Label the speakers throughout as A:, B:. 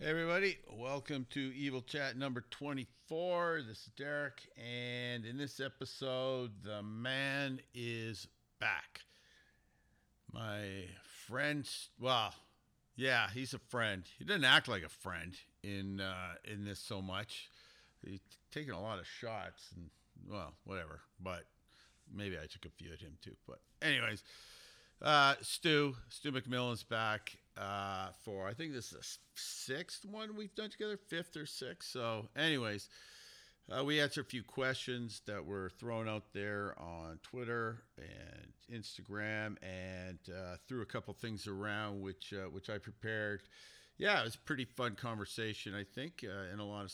A: Hey, everybody. Welcome to Evely Chat number 24. This is Derek. And in this episode, the man is back. My friend, well, yeah, he's a friend. He doesn't act like a friend in uh, in this so much. He's taking a lot of shots and, well, whatever. But maybe I took a few at him too. But, anyways, uh, Stu, Stu McMillan's back uh, for I think this is the sixth one we've done together, fifth or sixth. So, anyways, uh, we answered a few questions that were thrown out there on Twitter and Instagram, and uh, threw a couple things around which uh, which I prepared. Yeah, it was a pretty fun conversation. I think uh, in a lot of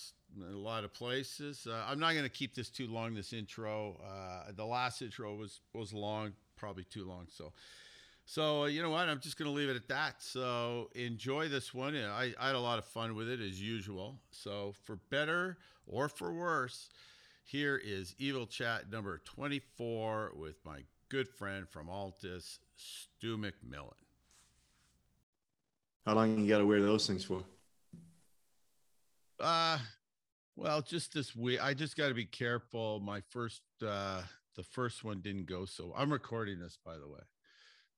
A: a lot of places. Uh, I'm not going to keep this too long. This intro, uh, the last intro was was long, probably too long. So. So you know what? I'm just going to leave it at that. So enjoy this one. I, I had a lot of fun with it as usual. So for better or for worse, here is Evely Chat number 24 with my good friend from ALTIS, Stu McMillan.
B: How long you got to wear those things for?
A: Uh, well, just this week. I just got to be careful. My first, uh, the first one didn't go so. I'm recording this, by the way.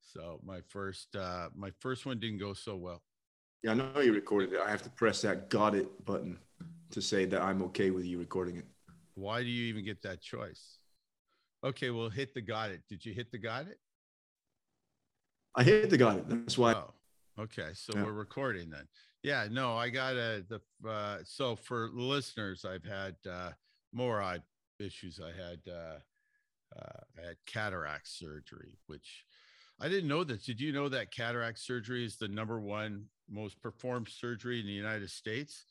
A: So my first, uh, my first one didn't go so well.
B: Yeah, I know you recorded it. I have to press that got it button to say that I'm okay with you recording it.
A: Why do you even get that choice? Okay, well, hit the got it. Did you hit the got it?
B: I hit the got it. That's why.
A: Oh, okay. So
B: Yeah.
A: we're recording then. Yeah, no, I got a the uh so for listeners, I've had uh more eye issues. I had uh uh I had cataract surgery, which I didn't know this. Did you know that cataract surgery is the number one most performed surgery in the United States?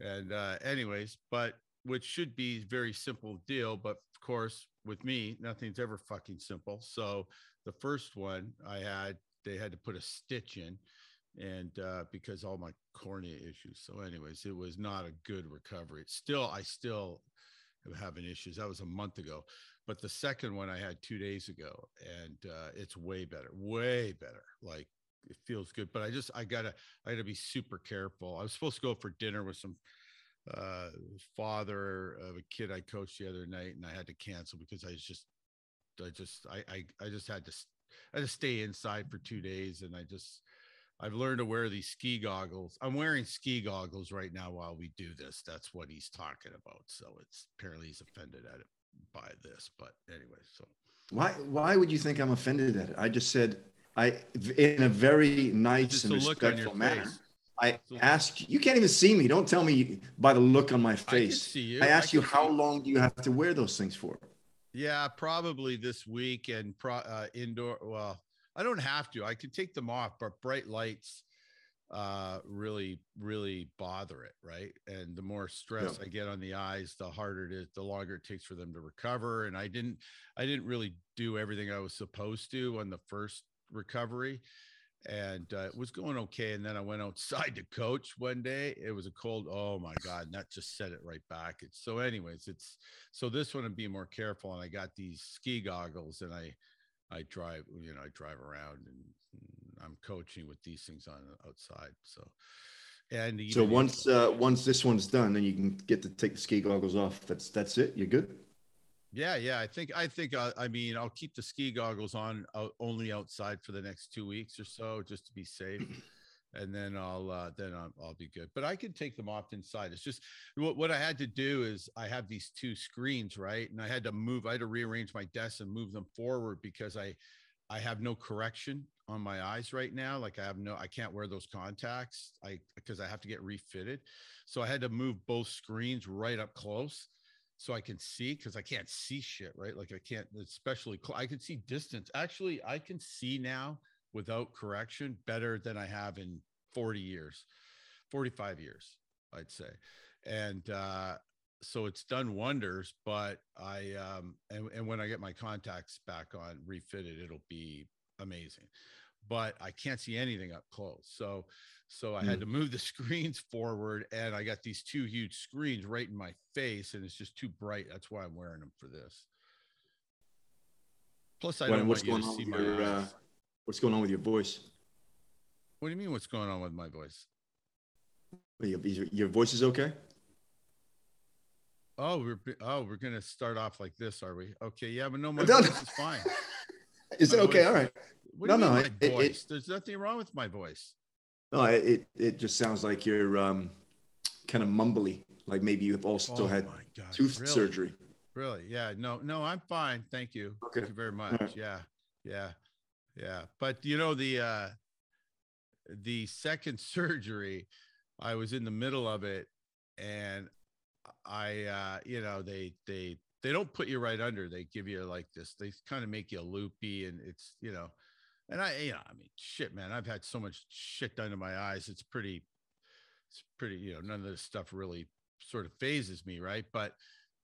A: And uh anyways, but which should be very simple deal, but of course with me, nothing's ever fucking simple. So the first one I had, they had to put a stitch in and uh, because all my cornea issues. So, anyways, it was not a good recovery. Still, I still am having issues. That was a month ago, but the second one I had two days ago, and uh, it's way better, way better. Like it feels good, but I just, I gotta, I gotta be super careful. I was supposed to go for dinner with some uh father of a kid I coached the other night, and I had to cancel because I was just, I just, I, I, I just had to, I just stay inside for two days, and I just. I've learned to wear these ski goggles. I'm wearing ski goggles right now while we do this. That's what he's talking about. So it's apparently he's offended at it by this. But anyway, so
B: Why? Why would you think I'm offended at it? I just said I, in a very nice
A: just
B: and
A: the look on your
B: respectful manner.
A: face.
B: I asked. You can't even see me. Don't tell me by the look on my
A: I
B: face.
A: see you.
B: I asked you how
A: see-
B: long do you have to wear those things for?
A: Yeah, probably this week and pro, uh, indoor. Well, I don't have to. I could take them off, but bright lights uh really really bother it right? And the more stress i get on the eyes the harder it is the longer it takes for them to recover. And i didn't i didn't really do everything i was supposed to on the first recovery. And uh, it was going okay. And then i went outside to coach one day. It was a cold oh my god and that just set it right back. It's so anyways it's so this one i'm being more careful and i got these ski goggles and i i drive you know i drive around and, and i'm coaching with these things on outside so and
B: So once uh, once this one's done, then you can get to take the ski goggles off. That's that's it. You're good.
A: Yeah, yeah. I think I think uh, I mean I'll keep the ski goggles on out, only outside for the next two weeks or so, just to be safe, and then I'll uh, then I'll, I'll be good. But I can take them off inside. It's just what what I had to do is I have these two screens right, and I had to move. I had to rearrange my desk and move them forward because I I have no correction on my eyes right now. Like I have no, I can't wear those contacts. I because I have to get refitted. So I had to move both screens right up close so I can see because I can't see shit, right? Like I can't, especially I can see distance. Actually, I can see now without correction better than I have in 40 years, 45 years, I'd say. And uh so it's done wonders, but I um and, and when I get my contacts back on refitted, it'll be amazing. But I can't see anything up close. So so I had to move the screens forward and I got these two huge screens right in my face and it's just too bright. That's why I'm wearing them for this. Plus, I don't
B: what's
A: want you
B: going
A: to
B: on
A: see
B: with
A: my
B: your, uh. What's going on with your voice?
A: What do you mean? What's going on with my voice?
B: Your, your voice is okay.
A: Oh, we're oh we're gonna start off like this, are we? Okay, yeah, but no, my voice is fine.
B: Is it okay? All right.
A: What no, no, it, it, There's nothing wrong with my voice.
B: No, it it just sounds like you're um kind of mumbly, like maybe you've also oh had tooth really? surgery.
A: Really? Yeah. No, no, I'm fine. Thank you. Okay. Thank you very much. Right. Yeah. Yeah. Yeah. But you know, the uh the second surgery, I was in the middle of it and I uh, you know, they they they don't put you right under. They give you like this, they kind of make you loopy and it's, you know, and I, you know, I mean, shit, man, I've had so much shit done to my eyes. It's pretty, it's pretty, you know, none of this stuff really sort of phases me, right? But,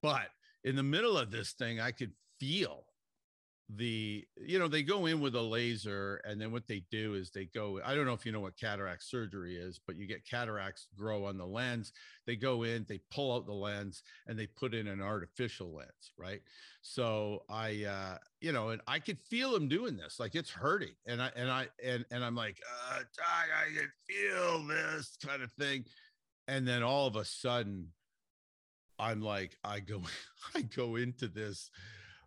A: but in the middle of this thing, I could feel the you know they go in with a laser and then what they do is they go i don't know if you know what cataract surgery is but you get cataracts grow on the lens. They go in they pull out the lens and they put in an artificial lens right? So i uh you know and i could feel them doing this like it's hurting and i and i and and i'm like uh i can feel this kind of thing. And then all of a sudden i'm like i go i go into this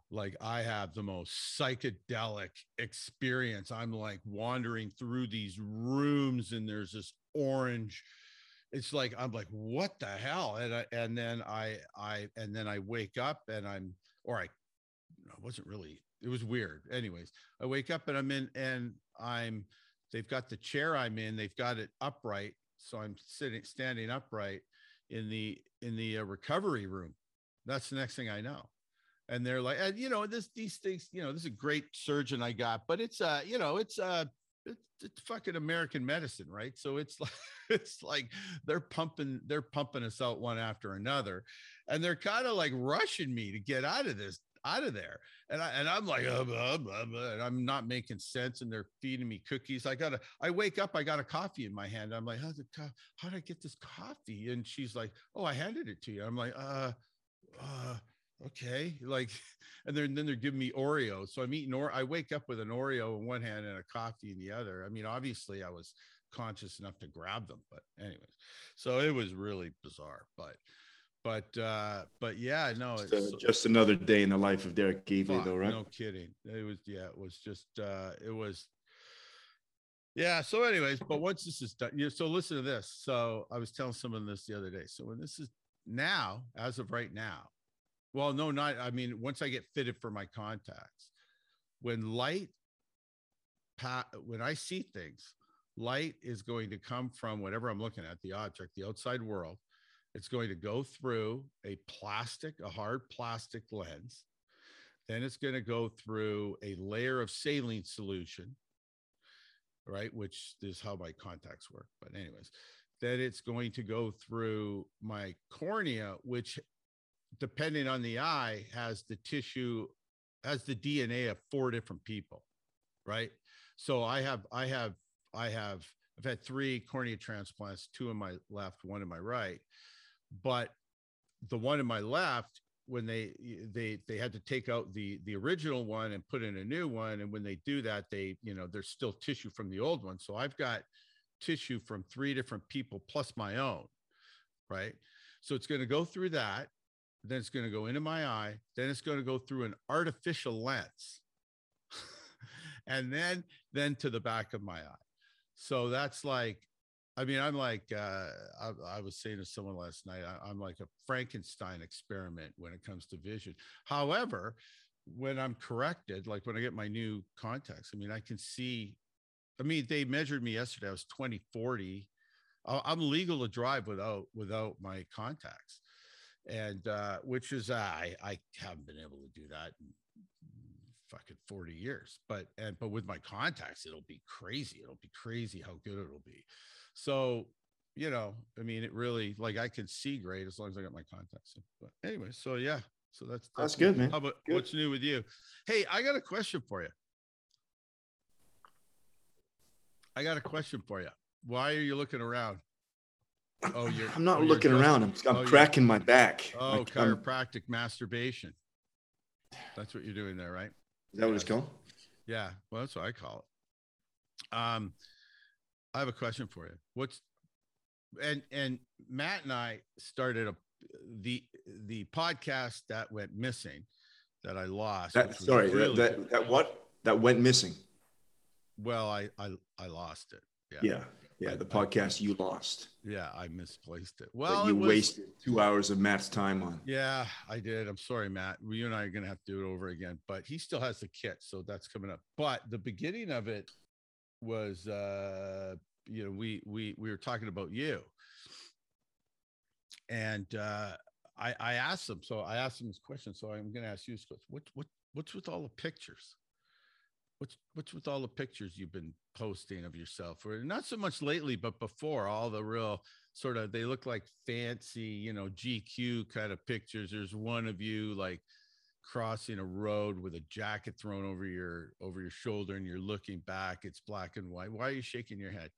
A: like I have the most psychedelic experience. I'm like wandering through these rooms and there's this orange it's like I'm like what the hell? And I and then I I and then I wake up and I'm or I I wasn't really it was weird. Anyways I wake up and I'm in and I'm they've got the chair I'm in they've got it upright. So I'm sitting standing upright in the in the uh, recovery room. That's the next thing I know and they're like, and you know, this these things, you know, this is a great surgeon I got, but it's uh, you know, it's uh it's, it's fucking American medicine, right? So it's like it's like they're pumping they're pumping us out one after another, and they're kind of like rushing me to get out of this out of there. And I and I'm like, uh, blah, blah, blah, and I'm not making sense. And they're feeding me cookies. I gotta. I wake up. I got a coffee in my hand. I'm like, how's it? How did I get this coffee? And she's like, oh, I handed it to you. I'm like, uh, uh okay like and then then they're giving me oreos so i'm eating or i wake up with an oreo in one hand and a coffee in the other. I mean obviously i was conscious enough to grab them but anyways. So it was really bizarre but but uh but yeah no
B: it's uh, just another day in the life of derek Evely, though right?
A: no kidding. It was yeah it was just uh it was yeah so anyways but once this is done you know, so listen to this. So i was telling someone this the other day. So when this is now as of right now well, no, not. I mean, once I get fitted for my contacts, when light, pa- when I see things, light is going to come from whatever I'm looking at, the object, the outside world. It's going to go through a plastic, a hard plastic lens. Then it's going to go through a layer of saline solution, right? Which is how my contacts work. But, anyways, then it's going to go through my cornea, which depending on the eye, has the tissue, has the DNA of four different people, right? So I have, I have, I have, I've had three cornea transplants, two in my left, one in my right. But the one in my left, when they they they had to take out the the original one and put in a new one, and when they do that, they you know there's still tissue from the old one. So I've got tissue from three different people plus my own, right? So it's going to go through that then it's going to go into my eye, then it's going to go through an artificial lens. and then then to the back of my eye. So that's like I mean, I'm like uh, I, I, was saying to someone last night, I, I'm like a Frankenstein experiment when it comes to vision. However, when I'm corrected, like when I get my new contacts, I mean, I can see. I mean, they measured me yesterday. I was 2040. I'm legal to drive without without my contacts and uh, which is I I haven't been able to do that in fucking 40 years but and but with my contacts it'll be crazy. It'll be crazy how good it'll be. So you know i mean it really like i can see great as long as i got my contacts in. but anyway so yeah. So that's
B: that's, that's good man.
A: How about
B: good.
A: what's new with you? Hey i got a question for you. I got a question for you. Why are you looking around
B: Oh, you're. I'm not oh, looking around. I'm, I'm oh, cracking my back.
A: Oh, chiropractic I'm, masturbation. That's what you're doing there, right?
B: Is that what it's called?
A: Yeah. Well, that's what I call it. Um, I have a question for you. What's and and Matt and I started a the the podcast that went missing that I lost.
B: That, sorry, really that, that, that what that went missing.
A: Well, I I I lost it. Yeah.
B: Yeah. Yeah, the podcast you lost.
A: Yeah, I misplaced it. Well,
B: you
A: was,
B: wasted two hours of Matt's time on.
A: Yeah, I did. I'm sorry, Matt. You and I are gonna have to do it over again. But he still has the kit, so that's coming up. But the beginning of it was, uh, you know, we we we were talking about you, and uh, I I asked him. So I asked him this question. So I'm gonna ask you this question. What what what's with all the pictures? What's what's with all the pictures you've been posting of yourself? Or not so much lately but before all the real sort of they look like fancy you know gq kind of pictures. There's one of you like crossing a road with a jacket thrown over your over your shoulder and you're looking back. It's black and white. Why are you shaking your head?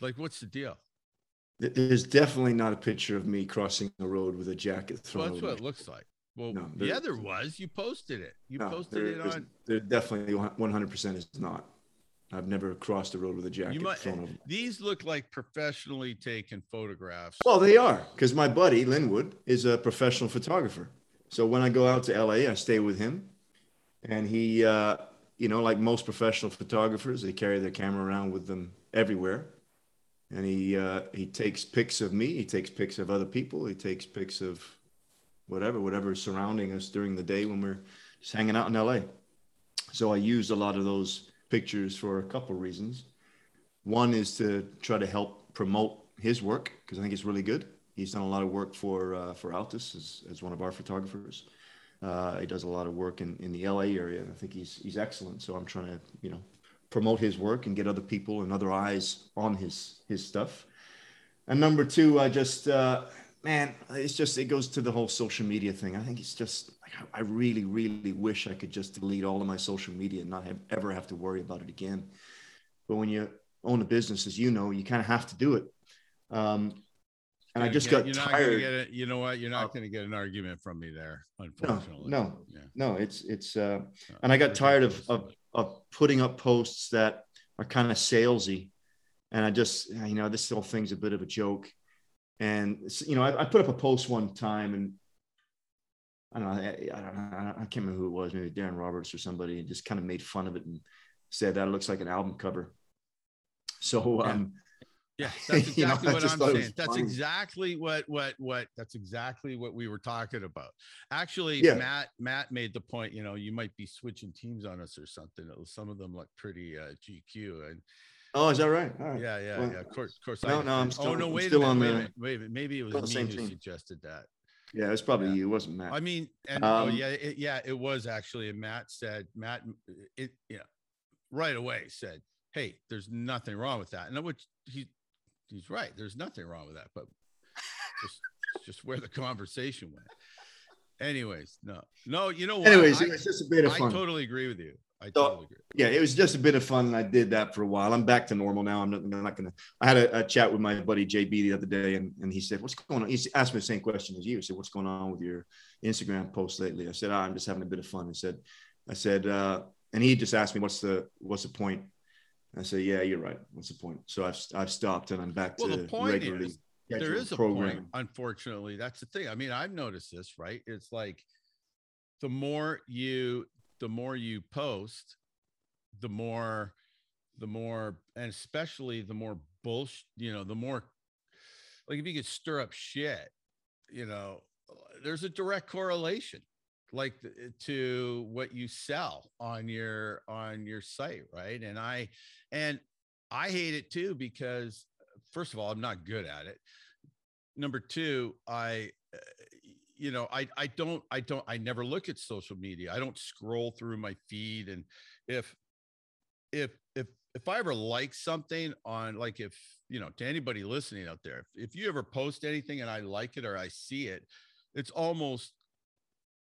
A: Like what's the deal?
B: There's definitely not a picture of me crossing a road with a jacket thrown
A: well, that's what it looks like well, no, the other was you posted it. You no, posted it on.
B: There definitely 100% is not. I've never crossed the road with a jacket might, thrown over.
A: These look like professionally taken photographs.
B: Well, they are because my buddy Linwood is a professional photographer. So when I go out to LA, I stay with him, and he, uh, you know, like most professional photographers, they carry their camera around with them everywhere, and he uh, he takes pics of me. He takes pics of other people. He takes pics of whatever, whatever is surrounding us during the day when we're just hanging out in LA. So I used a lot of those pictures for a couple of reasons. One is to try to help promote his work because I think it's really good. He's done a lot of work for uh, for ALTIS as, as one of our photographers. Uh, he does a lot of work in, in the LA area, I think he's he's excellent. So I'm trying to you know promote his work and get other people and other eyes on his his stuff. And number two, I just uh, man, it's just it goes to the whole social media thing. I think it's just like, I really, really wish I could just delete all of my social media and not have ever have to worry about it again. But when you own a business, as you know, you kind of have to do it. Um, and I just get, got tired.
A: Get it, you know what? You're not uh, going to get an argument from me there, unfortunately.
B: No, no, yeah. no. It's it's. Uh, and I got tired of, of of putting up posts that are kind of salesy, and I just you know this whole thing's a bit of a joke and you know, I, I, put up a post one time, and I don't know, I, I, don't know, I can't remember who it was, maybe Darren Roberts or somebody, and just kind of made fun of it and said that it looks like an album cover. So, um,
A: yeah, that's exactly you know, what I'm saying. That's funny. exactly what what what that's exactly what we were talking about. Actually, yeah. Matt Matt made the point. You know, you might be switching teams on us or something. Some of them look pretty uh, GQ, and
B: Oh, is that right? right.
A: Yeah, yeah, well, yeah. Of course, of course.
B: No, I, no, I'm still.
A: Oh no, wait
B: still
A: a minute,
B: on
A: wait the. Wait minute. Maybe it was me who team. suggested that.
B: Yeah, it was probably yeah. you. It wasn't Matt.
A: I mean, and oh, um, oh yeah, it, yeah, it was actually. And Matt said, Matt, it, know, right away said, "Hey, there's nothing wrong with that," and which he, he's right. There's nothing wrong with that, but just, just where the conversation went. Anyways, no, no, you know what?
B: Anyways, I, it was just a bit of fun.
A: I totally agree with you. I
B: so, agree. Yeah, it was just a bit of fun, and I did that for a while. I'm back to normal now. I'm not, I'm not gonna. I had a, a, chat with my buddy JB the other day, and, and he said, "What's going on?" He asked me the same question as you. He said, "What's going on with your Instagram posts lately?" I said, oh, "I'm just having a bit of fun." I said, "I said," uh, and he just asked me, "What's the what's the point?" I said, "Yeah, you're right. What's the point?" So I've I've stopped, and I'm back
A: well,
B: to
A: the point regularly. Is, there is a program. point. Unfortunately, that's the thing. I mean, I've noticed this. Right? It's like the more you the more you post the more the more and especially the more bullshit you know the more like if you could stir up shit you know there's a direct correlation like to what you sell on your on your site right? And i and i hate it too because first of all i'm not good at it. Number two i eh, you know i i don't i don't i never look at social media i don't scroll through my feed and if if if if I ever like something on like if you know to anybody listening out there, if, if you ever post anything and I like it or I see it, it's almost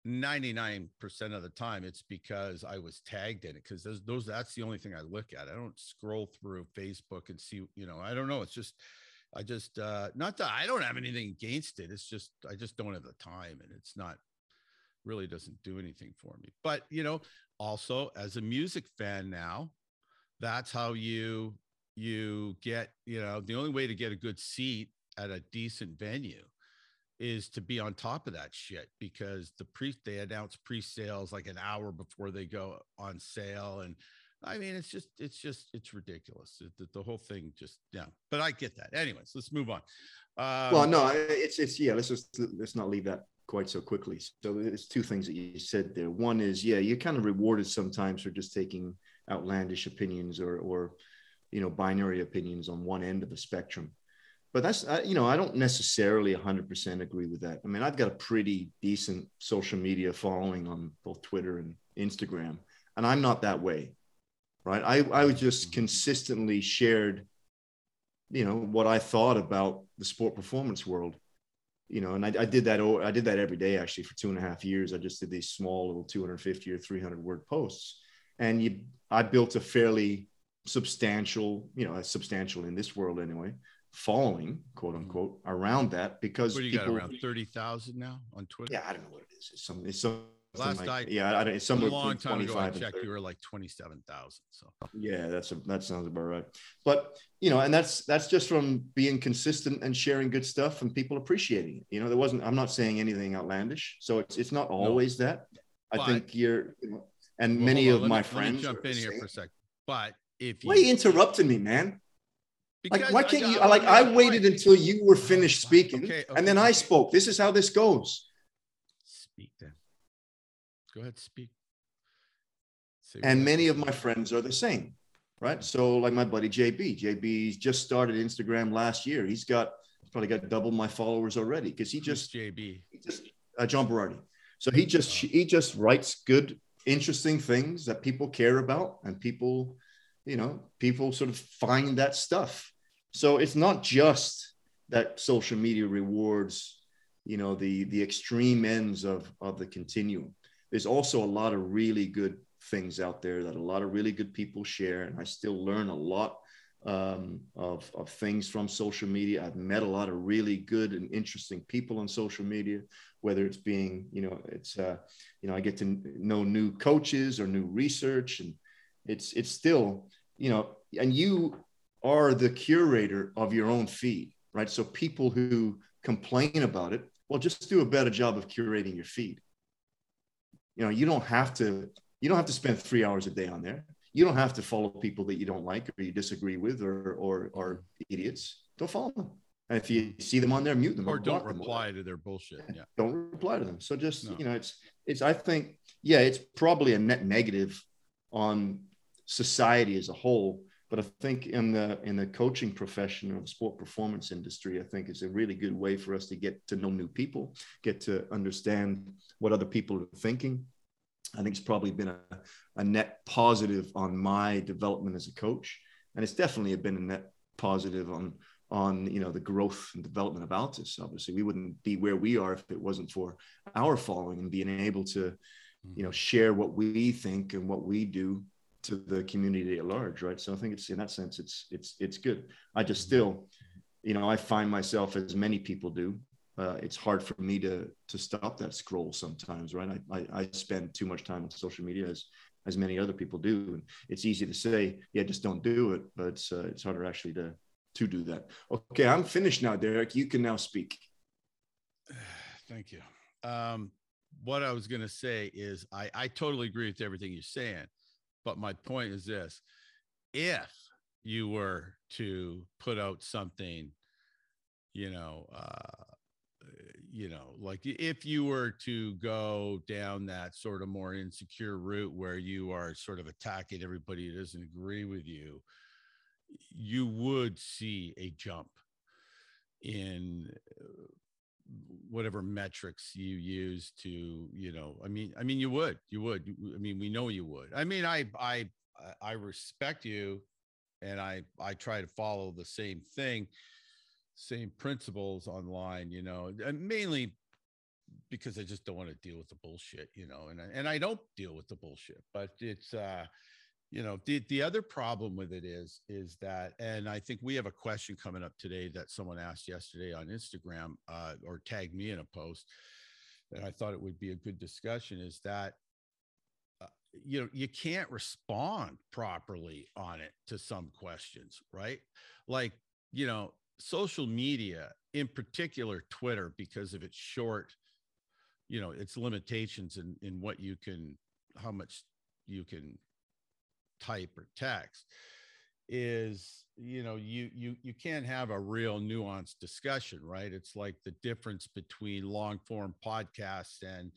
A: 99% of the time it's because I was tagged in it because those those that's the only thing I look at. I don't scroll through Facebook and see, you know, I don't know. It's just I just uh not that I don't have anything against it. It's just I just don't have the time and it's not really doesn't do anything for me. But you know, also as a music fan now, that's how you you get, you know, the only way to get a good seat at a decent venue is to be on top of that shit because the pre they announce pre-sales like an hour before they go on sale and I mean it's just it's just it's ridiculous. The, the whole thing just yeah but I get that. Anyways let's move on.
B: Um, well no it's it's yeah let's just let's not leave that quite so quickly. So there's two things that you said there. One is yeah you're kind of rewarded sometimes for just taking outlandish opinions or or you know binary opinions on one end of the spectrum. But that's you know i don't necessarily 100% agree with that. I mean i've got a pretty decent social media following on both twitter and instagram and i'm not that way right i i was just consistently shared you know what i thought about the sport performance world you know and i, I did that i did that every day actually for two and a half years i just did these small little 250 or 300 word posts and you i built a fairly substantial you know a substantial in this world anyway following, quote mm-hmm. unquote, around that because
A: what do you people, got around thirty thousand now on Twitter?
B: Yeah, I don't know what it is. It's some. It's some.
A: Last like, I
B: yeah, I don't. It's somewhere
A: a long time ago. I checked. You were like twenty seven thousand. So
B: yeah, that's a, that sounds about right. But you know, and that's that's just from being consistent and sharing good stuff and people appreciating it. You know, there wasn't. I'm not saying anything outlandish. So it's it's not always no. that. I but, think you're. You know, and well, many of my friends.
A: jump in here for a second. But if
B: you, why are you interrupting me, man? like, why can't you? Like, I waited point. until you were finished speaking, okay, okay, and then okay. I spoke. This is how this goes.
A: Speak then. Go ahead, speak.
B: Say and many of my friends are the same, right? So, like my buddy JB, JB's just started Instagram last year. He's got probably got double my followers already because he just
A: Who's JB,
B: he just uh, John Berardi. So he just oh. he just writes good, interesting things that people care about, and people you know, people sort of find that stuff. So it's not just that social media rewards, you know, the the extreme ends of of the continuum. There's also a lot of really good things out there that a lot of really good people share, and I still learn a lot um, of of things from social media. I've met a lot of really good and interesting people on social media. Whether it's being, you know, it's uh, you know, I get to know new coaches or new research, and it's it's still you know, and you are the curator of your own feed, right? So people who complain about it, well, just do a better job of curating your feed. You know, you don't have to, you don't have to spend three hours a day on there. You don't have to follow people that you don't like or you disagree with or or or idiots. Don't follow them. And if you see them on there, mute them
A: or, or don't reply to their bullshit. Yeah.
B: Don't reply to them. So just no. you know, it's it's I think, yeah, it's probably a net negative on society as a whole. But I think in the in the coaching profession of sport performance industry, I think it's a really good way for us to get to know new people, get to understand what other people are thinking. I think it's probably been a, a net positive on my development as a coach, and it's definitely been a net positive on on you know the growth and development of ALTIS. Obviously, we wouldn't be where we are if it wasn't for our following and being able to, mm-hmm. you know, share what we think and what we do to the community at large, right? So I think it's in that sense, it's it's it's good. I just mm-hmm. still, you know, I find myself as many people do. Uh, it's hard for me to to stop that scroll sometimes, right? I, I, I spend too much time on social media as as many other people do, and it's easy to say, yeah, just don't do it, but it's uh, it's harder actually to to do that. Okay, I'm finished now, Derek. You can now speak.
A: Thank you. Um, what I was going to say is I, I totally agree with everything you're saying. But my point is this. If you were to put out something, you know, uh, you know, like if you were to go down that sort of more insecure route where you are sort of attacking everybody who doesn't agree with you, you would see a jump in whatever metrics you use to you know i mean i mean you would you would i mean we know you would. I mean i i i respect you and i i try to follow the same thing same principles online you know and mainly because i just don't want to deal with the bullshit you know and I, and i don't deal with the bullshit but it's uh you know the the other problem with it is is that and i think we have a question coming up today that someone asked yesterday on instagram uh, or tagged me in a post and i thought it would be a good discussion is that uh, you know you can't respond properly on it to some questions right? Like you know social media in particular twitter because of its short you know its limitations in in what you can how much you can type or text is you know you you you can't have a real nuanced discussion right? It's like the difference between long form podcasts and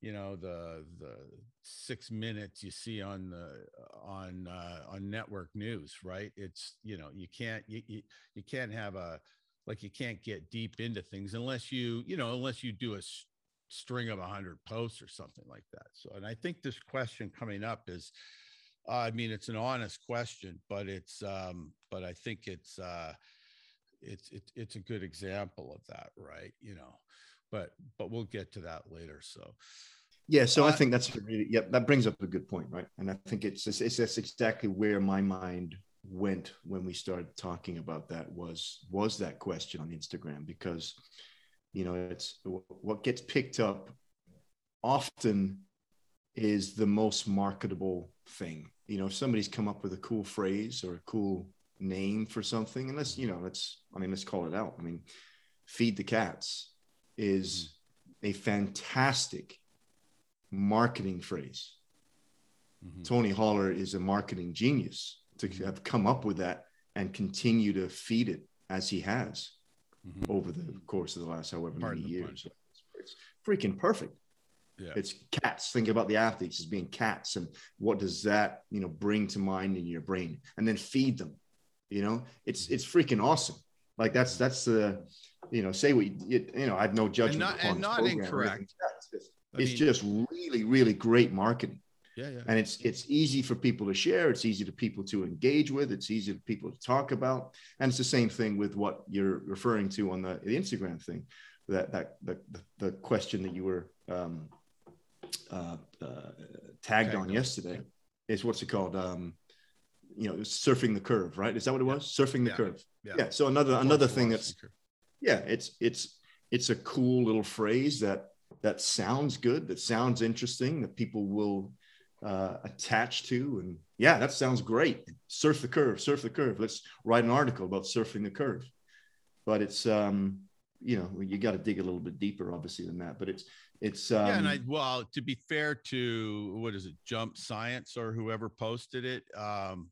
A: you know the the six minutes you see on the on uh, on network news right? It's you know you can't you, you, you can't have a like you can't get deep into things unless you you know unless you do a string of 100 posts or something like that. So and i think this question coming up is uh, i mean it's an honest question but it's um but i think it's uh it's it, it's a good example of that right you know but but we'll get to that later so
B: Yeah, so I
A: Uh,
B: think that's really yeah that brings up a good point, right? And I think it's it's, it's that's exactly where my mind went when we started talking about that was was that question on Instagram because you know it's what gets picked up often is the most marketable thing. You know, if somebody's come up with a cool phrase or a cool name for something, and let's you know let's I mean let's call it out. I mean, feed the cats is a fantastic marketing phrase.
A: mhm.
B: Tony Holler is a marketing genius to have come up with that and continue to feed it as he has
A: Mhm.
B: over the course of the last however many years. It's freaking perfect.
A: Yeah
B: It's cats. Think about the athletes as being cats and what does that, you know, bring to mind in your brain and then feed them. You know, it's it's freaking awesome. Like that's that's the, you know, say what you, know, I have no judgment
A: not- and not
B: program
A: incorrect.
B: anything like that. It's just, it's
A: mean-
B: just really, really great marketing
A: yeah yeah
B: and it's it's easy for people to share it's easy to people to engage with it's easy for people to talk about and it's the same thing with what you're referring to on the, the instagram thing that that the, the, the question that you were um, uh, uh, tagged
A: Tagged
B: on yesterday is what's it called um, you know surfing the curve right? Is that what it
A: Yeah.
B: was? Surfing the
A: Yeah.
B: curve.
A: Yeah.
B: yeah so another another thing that's yeah it's it's it's a cool little phrase that that sounds good that sounds interesting that people will uh, attach to and yeah that sounds great. Surf the curve surf the curve. Let's write an article about surfing the curve. But it's um you know you got to dig a little bit deeper obviously than that. But it's it's um,
A: yeah and i well to be fair to what is it jump science or whoever posted it um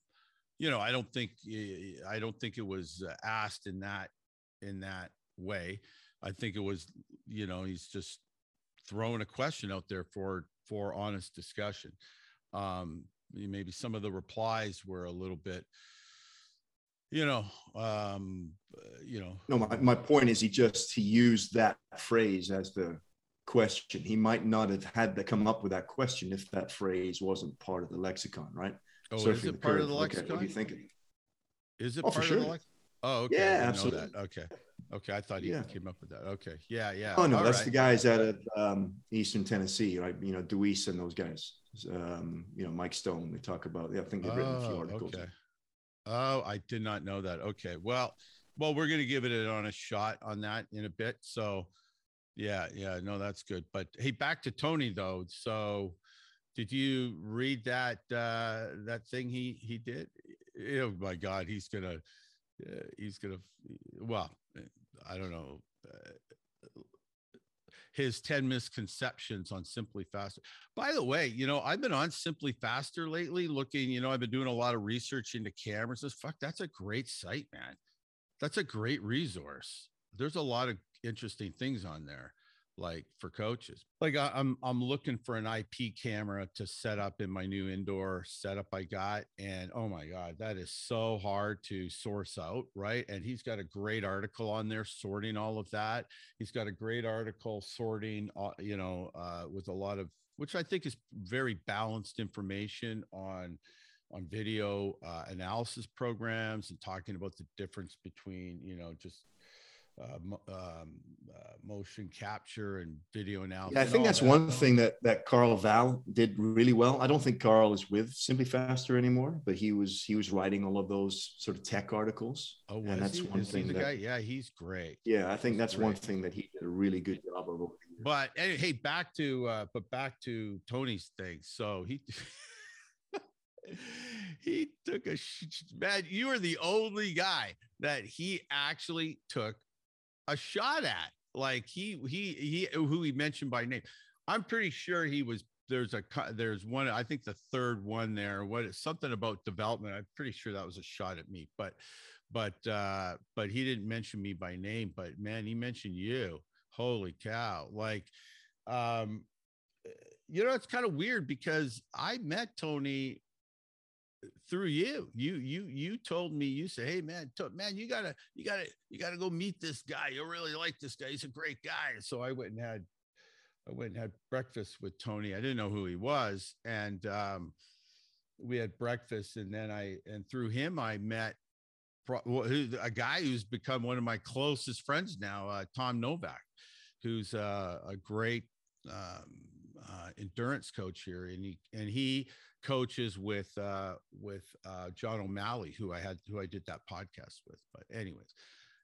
A: you know i don't think i don't think it was uh, asked in that in that way. I think it was you know he's just throwing a question out there for for honest discussion. Um maybe some of the replies were a little bit you know um uh, you know.
B: No my, my point is he just he used that phrase as the question he might not have had to come up with that question if that phrase wasn't part of the lexicon right
A: oh
B: Surfing
A: is
B: the
A: it part of
B: curve.
A: the
B: Okay,
A: lexicon
B: what do you think
A: Is it
B: Oh, for
A: part of the
B: sure.
A: Oh, okay.
B: Yeah, absolutely.
A: Know that. Okay. Okay. I thought he
B: Yeah.
A: came up with that. Okay. Yeah. Yeah.
B: Oh no,
A: All
B: that's
A: right.
B: the guys out of um, Eastern Tennessee, right? You know, Deweese and those guys. Um, you know, Mike Stone. They talk about. Yeah, I think they've written a few
A: Oh,
B: articles.
A: okay. Oh, I did not know that. Okay. Well, well, we're gonna give it an honest shot on that in a bit. So, yeah, yeah, no, that's good. But hey, back to Tony though. So, did you read that uh that thing he he did? Oh my God, he's gonna uh, he's gonna well, I don't know. Uh, his 10 misconceptions on SimpliFaster. By the way, you know, I've been on SimpliFaster lately looking, you know, I've been doing a lot of research into cameras. Fuck, that's a great site, man. That's a great resource. There's a lot of interesting things on there like for coaches. Like I, I'm I'm looking for an IP camera to set up in my new indoor setup I got and oh my god, that is so hard to source out, right? And he's got a great article on there sorting all of that. He's got a great article sorting uh, you know uh with a lot of which I think is very balanced information on on video uh, analysis programs and talking about the difference between you know just uh, um, uh, motion capture and video analysis.
B: Yeah, I think that's
A: that.
B: one thing that that Carl Valle did really well. I don't think Carl is with SimpliFaster anymore, but he was he was writing all of those sort of tech articles.
A: Oh,
B: and that's
A: he?
B: one
A: Is
B: thing
A: the
B: that-
A: guy? Yeah, he's great.
B: Yeah, I think
A: He's
B: that's one thing that he did a really good job of
A: but anyway, hey, back to uh, but back to Tony's thing. So he he took a sh- man. You are the only guy that he actually took a shot at. Like he he he who he mentioned by name. I'm pretty sure he was there's a there's one I think the third one there. What is something about development? I'm pretty sure that was a shot at me, but but uh but he didn't mention me by name. But man, he mentioned you. Holy cow! Like um you know it's kind of weird because i met tony through you. You you you told me you said hey man to, man you gotta you gotta you gotta go meet this guy. You'll really like this guy. He's a great guy. So i went and had i went and had breakfast with tony. I didn't know who he was. And um we had breakfast. And then i and through him i met a guy who's become one of my closest friends now uh, tom novak who's uh, a great um, uh, endurance coach here, and he and he coaches with uh, with uh, John O'Malley, who I had who I did that podcast with. But anyways,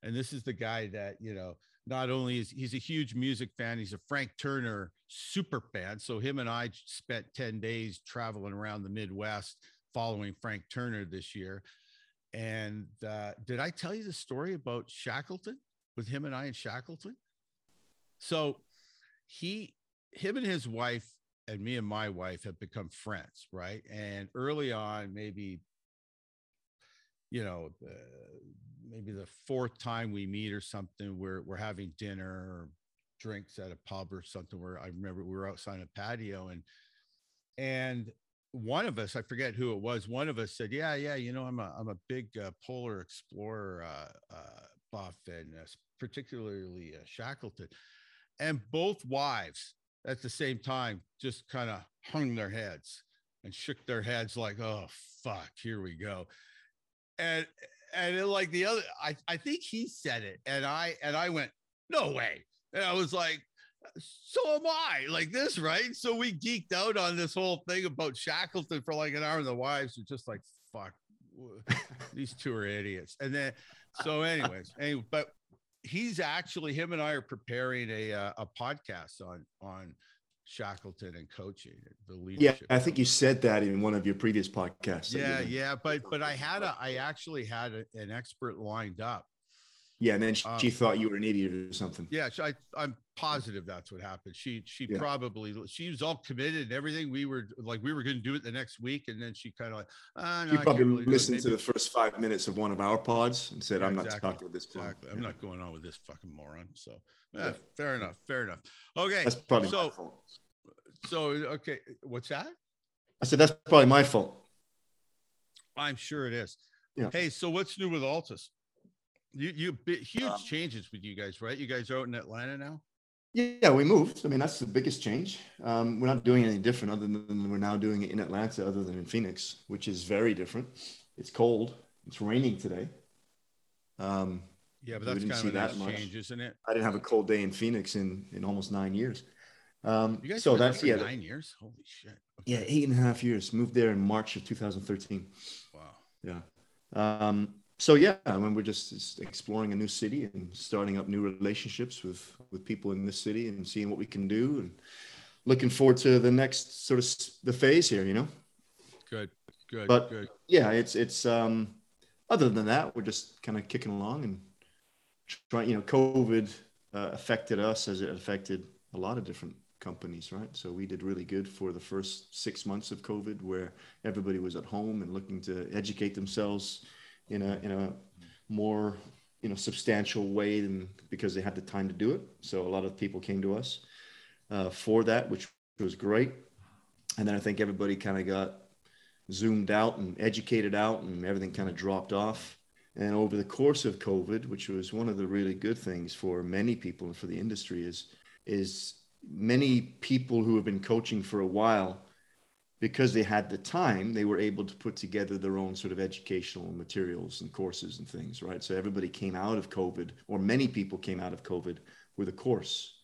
A: and this is the guy that you know not only is he's a huge music fan, he's a Frank Turner super fan. So him and I spent ten days traveling around the Midwest following Frank Turner this year. And uh, did I tell you the story about Shackleton with him and I in Shackleton? So he him and his wife and me and my wife have become friends, right? And early on, maybe, you know, uh, maybe the fourth time we meet or something, we're we're having dinner or drinks at a pub or something. Where I remember we were outside a patio and and one of us, I forget who it was, one of us said, "Yeah, yeah, you know, I'm a I'm a big uh, polar explorer uh, uh, buff and uh, particularly uh, Shackleton." And both wives at the same time just kind of hung their heads and shook their heads like, oh fuck, here we go. And and it, like the other, I, I think he said it, and I and I went, no way. And I was like, so am I, like this, right? So we geeked out on this whole thing about Shackleton for like an hour, and the wives were just like, fuck, these two are idiots. And then, so, anyways, anyway, but he's actually him and I are preparing a uh, a podcast on on Shackleton and coaching the leadership.
B: Yeah, I think you said that in one of your previous podcasts.
A: Yeah, yeah, but but I had a I actually had a, an expert lined up
B: yeah, and then she, um, she, thought you were an idiot or something.
A: Yeah, I, I'm positive that's what happened. She she yeah. probably she was all committed and everything. We were like we were going to do it the next week, and then she kind of like oh, no,
B: she probably really listened to the first five minutes of one of our pods and said, yeah, "I'm not talking with this."
A: Exactly, I'm not going on with this fucking moron. So yeah, fair enough, fair enough. Okay,
B: that's probably
A: so. So okay, what's that?
B: I said that's probably my fault.
A: I'm sure it is. Yeah. Hey, so what's new with ALTIS? You you huge um, changes with you guys, right? You guys are out in Atlanta now.
B: Yeah, we moved. I mean, that's the biggest change. Um, we're not doing anything different other than we're now doing it in Atlanta, other than in Phoenix, which is very different. It's cold. It's raining today. Um,
A: yeah, but that's kind of a nice change, isn't it?
B: I didn't have a cold day in Phoenix in in almost nine years. Um,
A: you guys
B: so
A: that's yeah, nine years. Holy shit.
B: Okay. Yeah, eight and a half years. Moved there in March of 2013.
A: Wow.
B: Yeah. Um, so yeah, I mean, we're just exploring a new city and starting up new relationships with with people in this city and seeing what we can do and looking forward to the next sort of the phase here. You know.
A: Good. Good.
B: But
A: good.
B: yeah, it's it's um. Other than that, we're just kind of kicking along and trying. You know, COVID uh, affected us as it affected a lot of different companies, right? So we did really good for the first six months of COVID, where everybody was at home and looking to educate themselves in a in a more you know substantial way than because they had the time to do it. So a lot of people came to us uh, for that, which was great. And then I think everybody kind of got zoomed out and educated out, and everything kind of dropped off. And over the course of COVID, which was one of the really good things for many people and for the industry, is is many people who have been coaching for a while because they had the time, they were able to put together their own sort of educational materials and courses and things, right? So everybody came out of COVID, or many people came out of COVID with a course.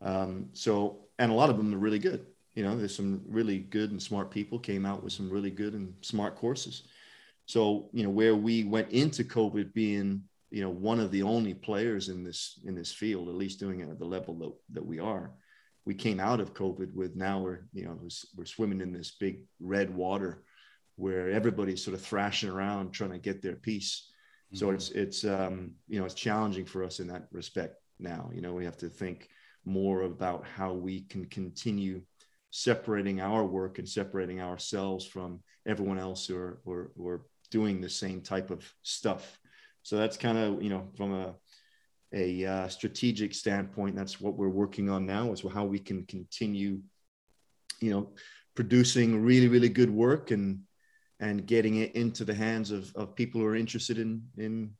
B: Um, so, and a lot of them are really good. You know, there's some really good and smart people came out with some really good and smart courses. So, you know, where we went into COVID being you know one of the only players in this in this field, at least doing it at the level that, that we are. We came out of COVID with now we're you know we're swimming in this big red water where everybody's sort of thrashing around trying to get their piece. Mm-hmm. So it's it's um, you know it's challenging for us in that respect now. You know we have to think more about how we can continue separating our work and separating ourselves from everyone else who are, who are, who are doing the same type of stuff. So that's kind of, you know, from a, a uh, strategic standpoint, that's what we're working on now is how we can continue, you know, producing really, really good work and, and getting it into the hands of, of people who are interested in, in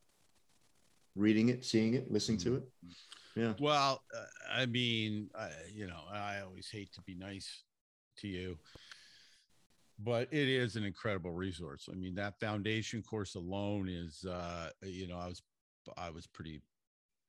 B: reading it, seeing it, listening to it. Yeah.
A: Well, uh, I mean, uh, you know, I always hate to be nice to you, but it is an incredible resource. I mean, that foundation course alone is, uh, you know, I was, I was pretty,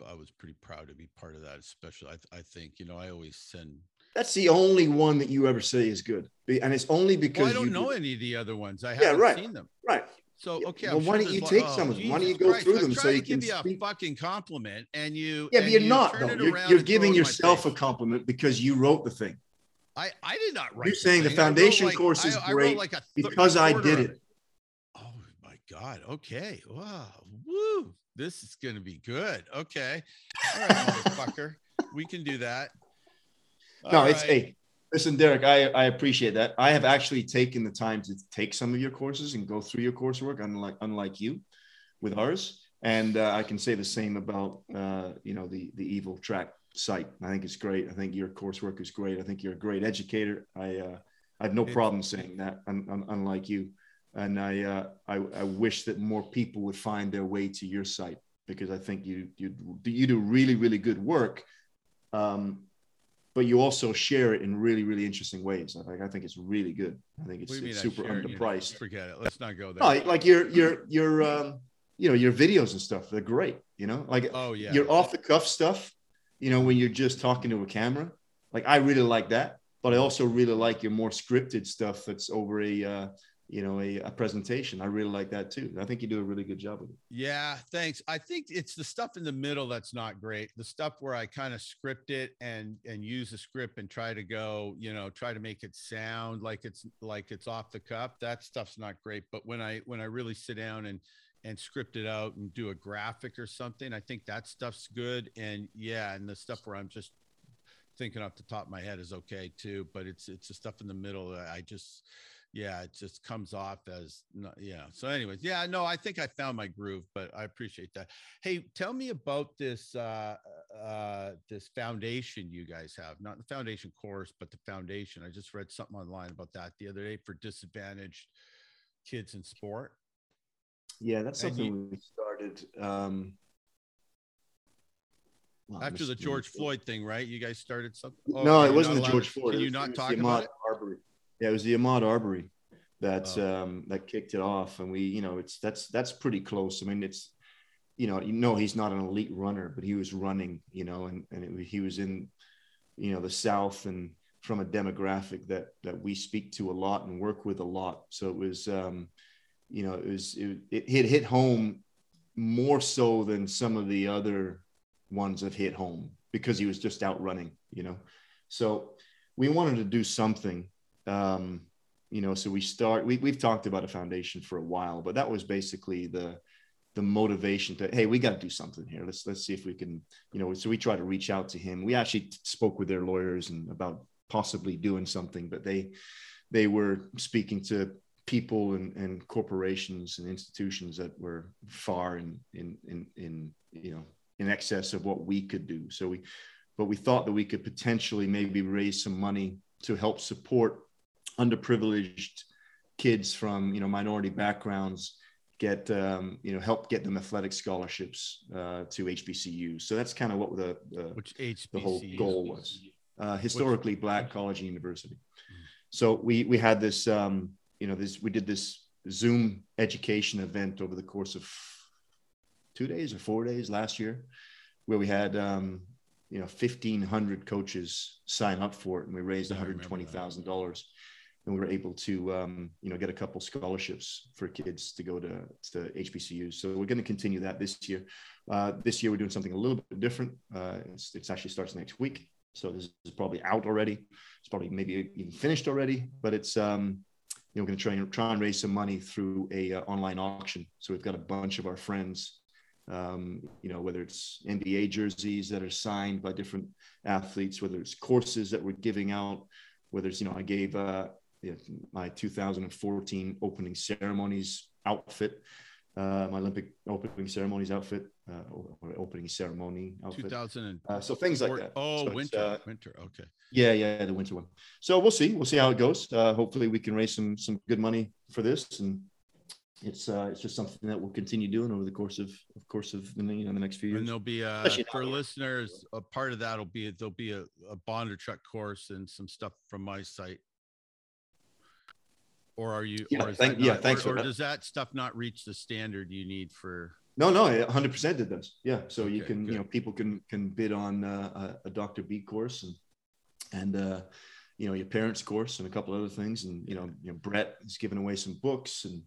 A: I was pretty proud to be part of that. Especially, I, I think, you know, I always send.
B: That's the only one that you ever say is good, and it's only because well,
A: I don't know
B: do.
A: any of the other ones. I haven't
B: right.
A: seen them.
B: Right.
A: So okay,
B: well, why sure don't you take oh, some of them? Why don't you go
A: Christ.
B: through them
A: so
B: you
A: can
B: give you
A: a fucking compliment and you
B: yeah,
A: but
B: you're
A: you
B: not though. You're, you're giving yourself a compliment because you wrote the thing.
A: I I did not write.
B: You're saying the, the foundation like, course is I, great I like th- because I did it.
A: Oh my god! Okay, wow, woo! This is going to be good. Okay, all right, motherfucker, we can do that.
B: All no, it's right. hey, Listen, Derek, I, I appreciate that. I have actually taken the time to take some of your courses and go through your coursework, unlike unlike you, with ours. And uh, I can say the same about uh, you know the the Evely Track site. I think it's great. I think your coursework is great. I think you're a great educator. I uh, I have no problem saying that. Un, un, unlike you, and I, uh, I I wish that more people would find their way to your site because I think you you you do really really good work. Um, but you also share it in really, really interesting ways. I think I think it's really good. I think it's, it's super underpriced.
A: forget it. Let's not go there.
B: No, like your your your um, you know your videos and stuff. They're great. You know, like
A: oh yeah,
B: your off the cuff stuff. You know, when you're just talking to a camera. Like I really like that, but I also really like your more scripted stuff that's over a uh, you know a, a, presentation. I really like that too. I think you do a really good job with it.
A: Yeah thanks. I think it's the stuff in the middle that's not great. The stuff where i kind of script it and and use the script and try to go you know try to make it sound like it's like it's off the cuff that stuff's not great. But when i when i really sit down and and script it out and do a graphic or something i think that stuff's good. And yeah and the stuff where i'm just thinking off the top of my head is okay too. But it's it's the stuff in the middle i just yeah, it just comes off as yeah. So, anyways, yeah, no, I think I found my groove, but I appreciate that. Hey, tell me about this uh, uh, this foundation you guys have, not the foundation course, but the foundation. I just read something online about that the other day for disadvantaged kids in sport.
B: Yeah, that's something you, we started. Um,
A: well, after the George Floyd thing, right? You guys started something.
B: Oh, no, it wasn't the George Floyd.
A: Can you not talk about it?
B: Arbery. Yeah, it was the Ahmaud Arbery that oh. um, that kicked it off, and we, you know, it's that's that's pretty close. I mean, it's you know, you know, he's not an elite runner, but he was running, you know, and and it, he was in, you know, the South and from a demographic that that we speak to a lot and work with a lot. So it was, um, you know, it was it, it hit hit home more so than some of the other ones have hit home because he was just out running, you know. So we wanted to do something um, you know, so we start. We, we've talked about a foundation for a while, but that was basically the the motivation to hey we got to do something here let's let's see if we can you know so we try to reach out to him we actually spoke with their lawyers and about possibly doing something but they they were speaking to people and, and corporations and institutions that were far in, in in in you know in excess of what we could do so we but we thought that we could potentially maybe raise some money to help support underprivileged kids from you know minority backgrounds get um, you know help get them athletic scholarships uh, to HBCUs. So that's kind of what the the,
A: Which
B: the whole goal was. Uh, historically Which, black college and university. So we we had this um, you know this we did this Zoom education event over the course of two days or four days last year, where we had um, you know 1,500 coaches sign up for it, and we raised 120 thousand dollars and we were able to um, you know get a couple scholarships for kids to go to, to HBCUs. So we're going to continue that this year. Uh, this year we're doing something a little bit different. Uh, it's, it's actually starts next week, so this is probably out already. It's probably maybe even finished already, but it's um, you know, we're going to try and try and raise some money through a uh, online auction. So we've got a bunch of our friends, um, you know, whether it's NBA jerseys that are signed by different athletes, whether it's courses that we're giving out, whether it's you know, I gave uh, my 2014 opening ceremonies outfit, uh, my Olympic opening ceremonies outfit, uh, or opening ceremony outfit.
A: 2000 and
B: Uh, so things like that.
A: oh,
B: So
A: winter,
B: uh,
A: winter. Okay.
B: yeah, yeah, the winter one. So we'll see. We'll see how it goes. Uh, hopefully, we can raise some some good money for this, and it's uh, it's just something that we'll continue doing over the course of of course of the you know the next few years.
A: And there'll be uh for
B: now.
A: listeners, a part of that'll be there'll be a, a Bondarchuk course and some stuff from my site. Or are you?
B: Yeah,
A: or is
B: thank-
A: that
B: yeah, thanks
A: Or,
B: for
A: or does that stuff not reach the standard you need for?
B: No, no, 100 percent it does. Yeah, so you can
A: good.
B: you know people can can bid on uh, a, a Dr. B course and and uh, you know your parents course and a couple other things, and you know you know Brett is giving away some books and.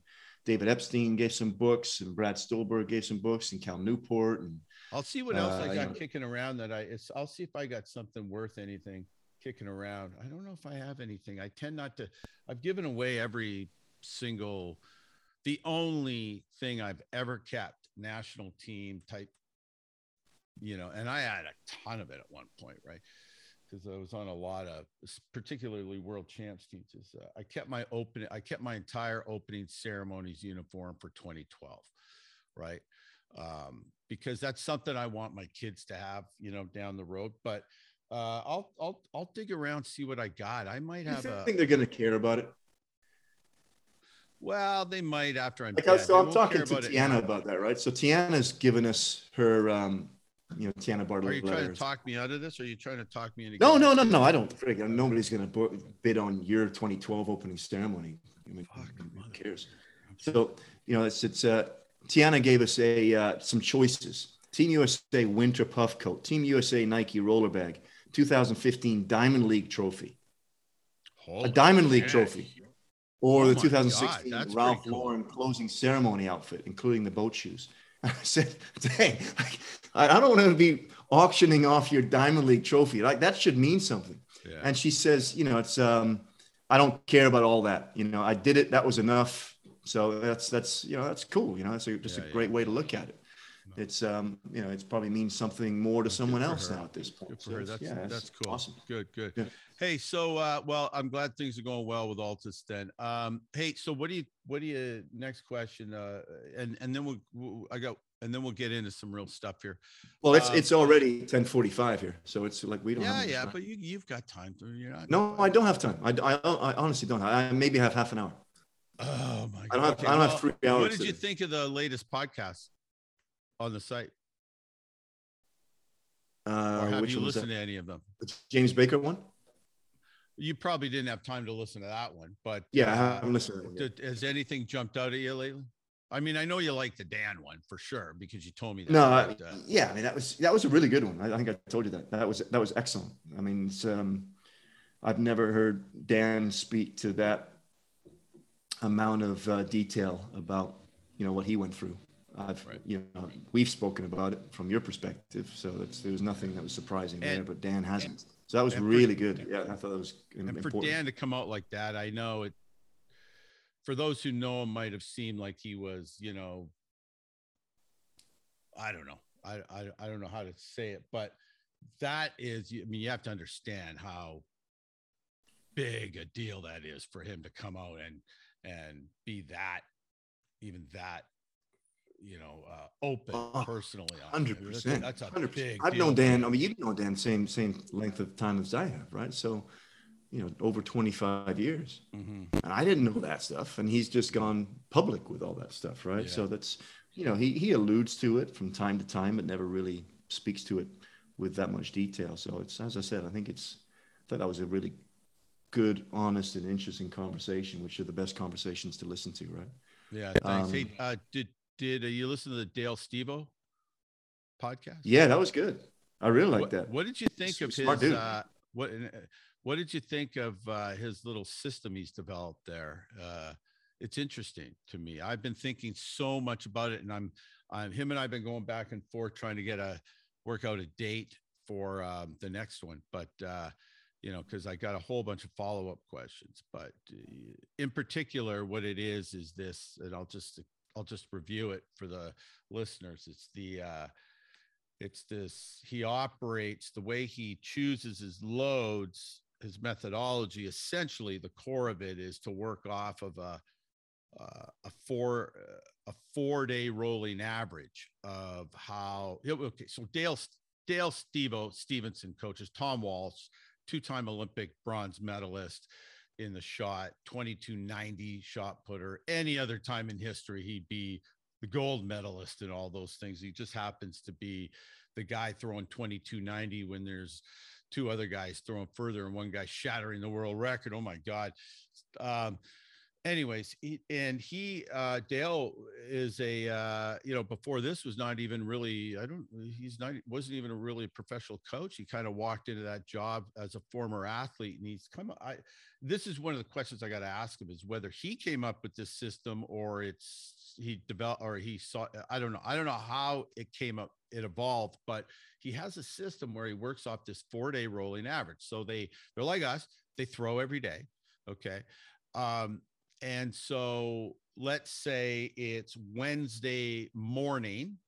B: David Epstein gave some books, and Brad Stulberg gave some books, and Cal Newport, and
A: I'll see what else
B: Uh,
A: I
B: you
A: got
B: know.
A: kicking around that I. It's. I'll see if I got something worth anything kicking around. I don't know if I have anything. I tend not to. I've given away every single. The only thing I've ever kept national team type. You know, and I had a ton of it at one point, right? Because I was on a lot of, particularly world champs teams. Is uh, I kept my open. I kept my entire opening ceremonies uniform for 2012, right? um, because that's something I want my kids to have, you know, down the road. But uh, I'll I'll I'll dig around, see what I got. I might
B: you
A: have a
B: think they're going to care about it?
A: well, they might after I'm
B: Like I
A: dead.
B: was,
A: They
B: so I'm talking to
A: about Tianna
B: about that, right? So Tianna's given us her, um, you know, Tianna
A: Bartoletta.
B: Are
A: you trying to talk me out of this? Or are you trying to talk me into?
B: No, no, no, no. I don't. Frig, nobody's going to bid on your 2012 opening ceremony. I mean,
A: Fuck,
B: who cares? So you know, it's it's. Uh, Tianna gave us a uh, some choices: Team USA Winter Puff Coat, Team USA Nike Roller Bag, 2015 Diamond League Trophy, a Diamond League trophy, or
A: Oh
B: the 2016
A: God,
B: Ralph
A: cool.
B: Lauren closing ceremony outfit, including the boat shoes. I said, "Dang, like, I don't want to be auctioning off your Diamond League trophy. Like that should mean something."
A: Yeah.
B: And she says, "You know, it's um, I don't care about all that. You know, I did it. That was enough. So that's that's you know that's cool. You know, that's a, just
A: Yeah,
B: a
A: yeah.
B: great way to look at it. It's um, you know, it's probably means something more to someone else
A: her.
B: now at this point.
A: Good for
B: So
A: her. That's
B: yeah,
A: that's cool.
B: Awesome.
A: Good, good.
B: Yeah.
A: Hey, so uh, well, I'm glad things are going well with ALTIS then. Um, hey, so what do you what do you next question? Uh, and and then we'll, we'll I got and then we'll get into some real stuff here.
B: Well, it's
A: Um,
B: it's already 10:45 here, so it's like we don't.
A: Yeah,
B: have
A: yeah,
B: time.
A: but you you've got time. To, you're not.
B: no, I don't have time. I, I, I honestly don't. I maybe have half an hour.
A: Oh my god.
B: I don't have- I don't have three
A: What did you think of the latest podcast on the site? Or
B: Uh,
A: have you listened to any of them?
B: The James Baker one?
A: You probably didn't have time to listen to that one, but
B: Yeah, I
A: uh,
B: haven't listened to
A: did, has anything jumped out at you lately? I mean, I know you like the Dan one for sure because you told me that.
B: No,
A: but, uh,
B: yeah, I mean that was that was a really good one. I, I think I told you that. That was that was excellent. I mean, it's, um, I've never heard Dan speak to that amount of uh, detail about you know what he went through. I've
A: Right.
B: you know we've spoken about it from your perspective, so it's, there was nothing that was surprising there, but Dan hasn't. So that was
A: and for-
B: really good. Yeah, I thought that was
A: and
B: important.
A: for Dan to come out like that, I know it. For those who know him, might have seemed like he was, you know, I don't know, I I, I don't know how to say it, but that is, I mean, you have to understand how big a deal that is for him to come out and and be that, even that, you know, uh, open
B: Oh,
A: personally. on it. I
B: Hundred
A: mean, that's a-
B: percent.
A: That's a
B: Hundred
A: big.
B: I've known Dan. I mean, you've known Dan same same length of time as I have, right? So, you know, over twenty five years,
A: Mhm.
B: and I didn't know that stuff, and he's just gone public with all that stuff, right?
A: Yeah.
B: So that's you know he he alludes to it from time to time, but never really speaks to it with that much detail. So it's as I said, I think it's I thought that was a really good, honest, and interesting conversation, which are the best conversations to listen to, right?
A: Yeah, thanks. hey,
B: Um,
A: uh, did did uh, you listen to the Dale Stevo podcast?
B: Yeah, that was good. I really like that.
A: What did you think of his? Uh, what uh, What did you think of uh, his little system he's developed there? Uh, it's interesting to me. I've been thinking so much about it, and I'm um, him and I've been going back and forth trying to get a work out a date for um, the next one, but uh, you know, because I got a whole bunch of follow up questions. But uh, in particular, what it is is this, and I'll just I'll just review it for the listeners. It's the uh, it's this he operates the way he chooses his loads his methodology essentially the core of it is to work off of a uh, a four a four day rolling average of how okay so dale dale stevo stevenson coaches tom walsh two-time olympic bronze medalist in the shot 2290 shot putter any other time in history he'd be the gold medalist and all those things he just happens to be the guy throwing 2290 when there's two other guys throwing further and one guy shattering the world record. Oh my God. Um, anyways, he, and he, uh, Dale is a, uh, you know, before this was not even really, I don't, he's not, wasn't even a really professional coach. He kind of walked into that job as a former athlete and he's come, I, this is one of the questions I got to ask him is whether he came up with this system or it's, he developed or he saw, I don't know. I don't know how it came up, it evolved, but he has a system where he works off this four day rolling average. So they they're like us, they throw every day. Okay. Um, and so let's say it's Wednesday morning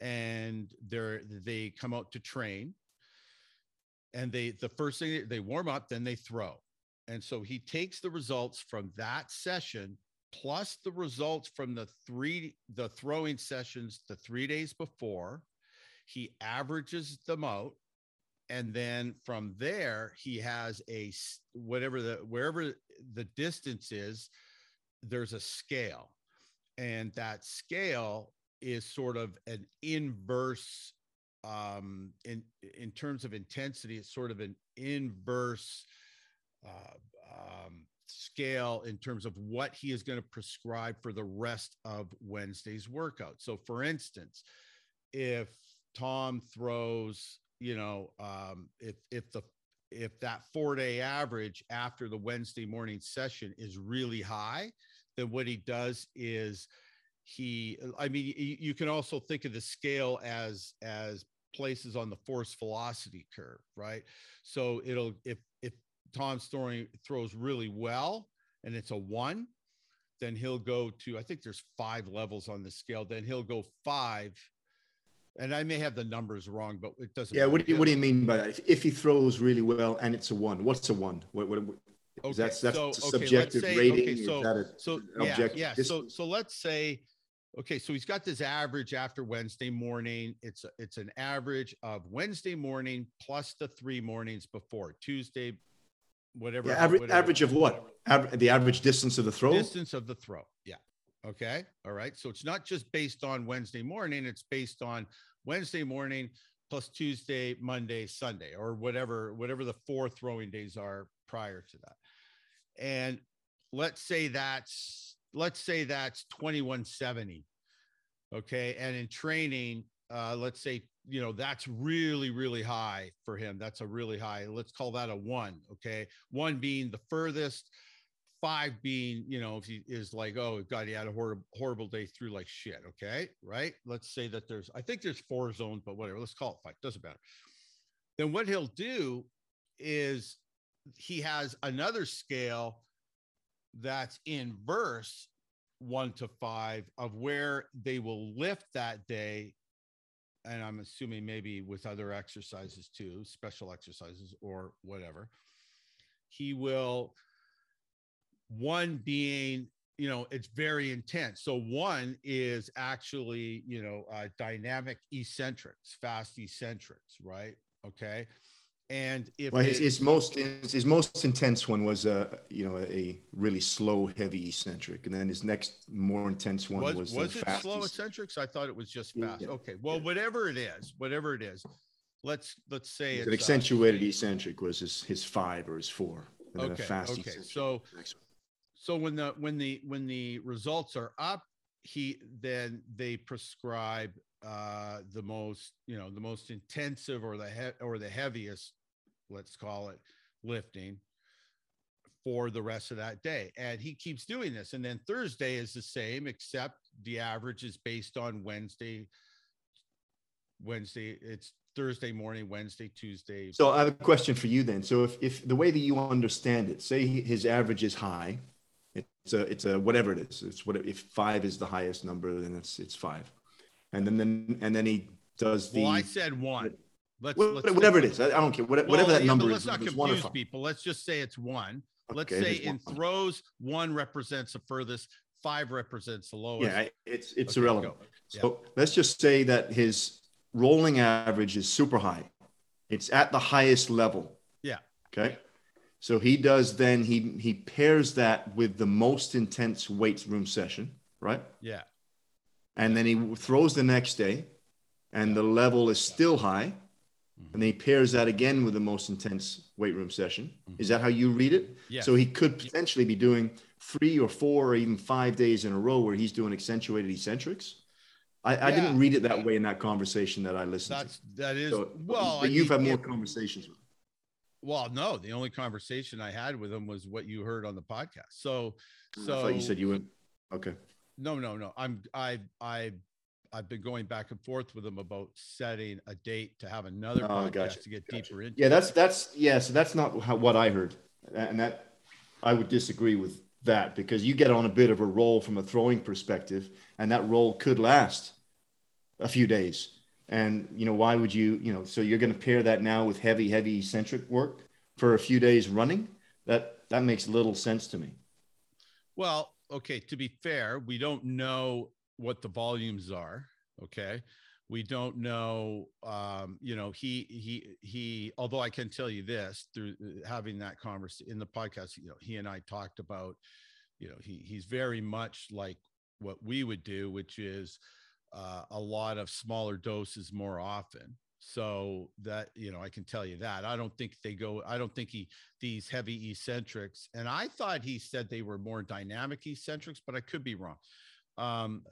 A: and they're they come out to train and they the first thing they warm up, then they throw. And so he takes the results from that session plus the results from the three the throwing sessions the three days before he averages them out and then from there he has a whatever the wherever the distance is there's a scale and that scale is sort of an inverse um in in terms of intensity it's sort of an inverse uh, um, scale in terms of what he is going to prescribe for the rest of Wednesday's workout. So, for instance, if Tom throws, you know, um, if if the if that four day average after the Wednesday morning session is really high, then what he does is he i mean you can also think of the scale as as places on the force velocity curve right? So it'll if if tom's throwing throws really well and it's a one then he'll go to i think there's five levels on the scale then he'll go five and I may have the numbers wrong, but it doesn't.
B: Yeah, what do you what do you mean by that? If, if he throws really well and it's a one, what's a one? What what? what okay, that's that's so, okay, subjective say, rating.
A: Okay, so, a, so yeah, yeah. So so let's say, okay, so he's got this average after Wednesday morning. It's a, it's an average of Wednesday morning plus the three mornings before Tuesday, whatever.
B: Yeah, average
A: whatever.
B: average of what? Aver- the average distance of the throw.
A: Distance of the throw. Yeah. Okay. All right. So it's not just based on Wednesday morning, it's based on Wednesday morning plus Tuesday, Monday, Sunday, or whatever, whatever the four throwing days are prior to that. And let's say that's let's say that's 2170. Okay. And in training, uh, let's say, you know, that's really, really high for him. That's a really high. Let's call that a one. Okay. One being the furthest five being, you know, if he is like, oh God, he had a horrible, horrible day through like shit. Okay. Right. Let's say that there's, I think there's four zones, but whatever. Let's call it five. Doesn't matter. Then what he'll do is he has another scale that's inverse one to five of where they will lift that day. And I'm assuming maybe with other exercises too, special exercises or whatever. He will one being you know it's very intense. So one is actually you know uh, dynamic eccentrics fast eccentrics right? Okay. And if
B: well, his, his most his most intense one was a uh, you know a really slow heavy eccentric. And then his next more intense one was
A: was, was it slow eccentrics? I thought it was just fast. yeah, okay well yeah. whatever it is whatever it is let's let's say
B: it's an uh, accentuated uh, eccentric was his his five or his four.
A: Okay okay. so so when the when the when the results are up he then they prescribe uh the most you know the most intensive or the he- or the heaviest let's call it lifting for the rest of that day. And he keeps doing this. And then Thursday is the same, except the average is based on Wednesday. Wednesday, it's Thursday morning, Wednesday, Tuesday.
B: So I have a question for you then. So if, if the way that you understand it, say his average is high, it's a it's a whatever it is. It's what if five is the highest number, then it's it's five, and then then and then he does the.
A: Well, I said one.
B: Let's, let's whatever it is. I, don't care. Whatever, well, that yeah, number
A: let's
B: is.
A: Let's not confuse people. Let's just say it's one. Okay, Let's say in one. throws, one represents the furthest, five represents the lowest.
B: Yeah, it's it's okay, irrelevant. So let's just say that his rolling average is super high. It's at the highest level.
A: Yeah.
B: Okay. So he does then he he pairs that with the most intense weights room session, right?
A: Yeah.
B: And then he throws the next day, and the level is still high, mm-hmm. and then he pairs that again with the most intense weight room session. Mm-hmm. Is that how you read it?
A: Yeah.
B: So he could potentially be doing three or four or even five days in a row where he's doing accentuated eccentrics. I, yeah. I didn't read it that way in that conversation that I listened
A: That's,
B: to.
A: That is so, well,
B: but you've had more conversations with.
A: Well, no, the only conversation I had with him was what you heard on the podcast. So, oh,
B: so thought you said you went. Okay.
A: No, no, no. I'm I I I've been going back and forth with him about setting a date to have another oh, podcast gotcha, to get gotcha. deeper into.
B: Yeah, that's that's yeah. So that's not how, what I heard, and that I would disagree with that because you get on a bit of a roll from a throwing perspective, and that roll could last a few days. And you know, why would you, you know, so you're going to pair that now with heavy, heavy eccentric work for a few days running? That that makes little sense to me.
A: Well, okay, to be fair, we don't know what the volumes are. Okay. We don't know, um, you know, he, he, he, although I can tell you this through uh, having that conversation in the podcast, you know, he and I talked about, you know, he, he's very much like what we would do, which is, uh, a lot of smaller doses more often. So that you know i can tell you that. I don't think they go i don't think he these heavy eccentrics and i thought he said they were more dynamic eccentrics but i could be wrong. Um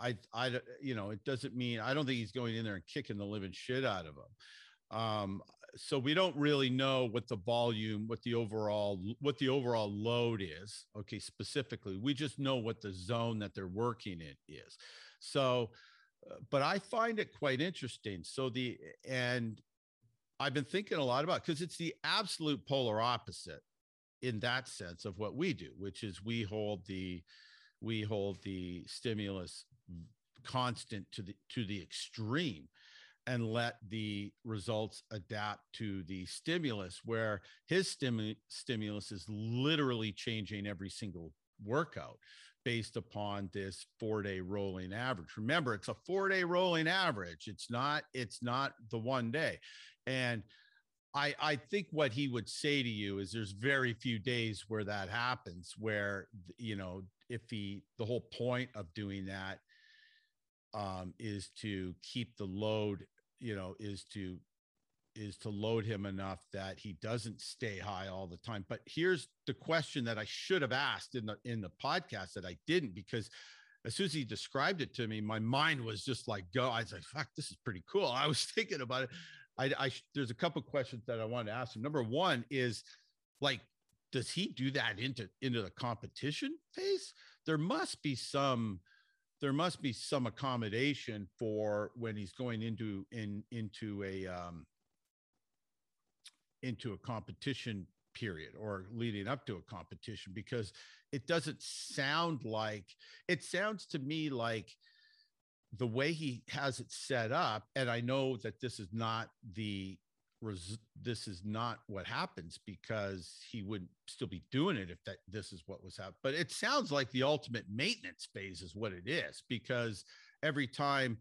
A: i i you know it doesn't mean i don't think he's going in there and kicking the living shit out of them um so we don't really know what the volume what the overall what the overall load is okay specifically. We just know what the zone that they're working in is so, uh, but I find it quite interesting. So the and I've been thinking a lot about because it's the absolute polar opposite in that sense of what we do, which is we hold the we hold the stimulus constant to the to the extreme and let the results adapt to the stimulus where his stimu- stimulus is literally changing every single workout based upon this four day rolling average. Remember, it's a four day rolling average. It's not, it's not the one day. And I, I think what he would say to you is there's very few days where that happens, where, you know, if he, the whole point of doing that um, is to keep the load, you know, is to is to load him enough that he doesn't stay high all the time. But here's the question that I should have asked in the in the podcast that I didn't because as soon as he described it to me, my mind was just like go. I was like, "Fuck, this is pretty cool." I was thinking about it. I, I there's a couple questions that I wanted to ask him. Number one is like, does he do that into into the competition phase? There must be some there must be some accommodation for when he's going into in into a um into a competition period or leading up to a competition because it doesn't sound like it sounds to me like the way he has it set up and i know that this is not the this is not what happens because he would still be doing it if that this is what was happening but it sounds like the ultimate maintenance phase is what it is because every time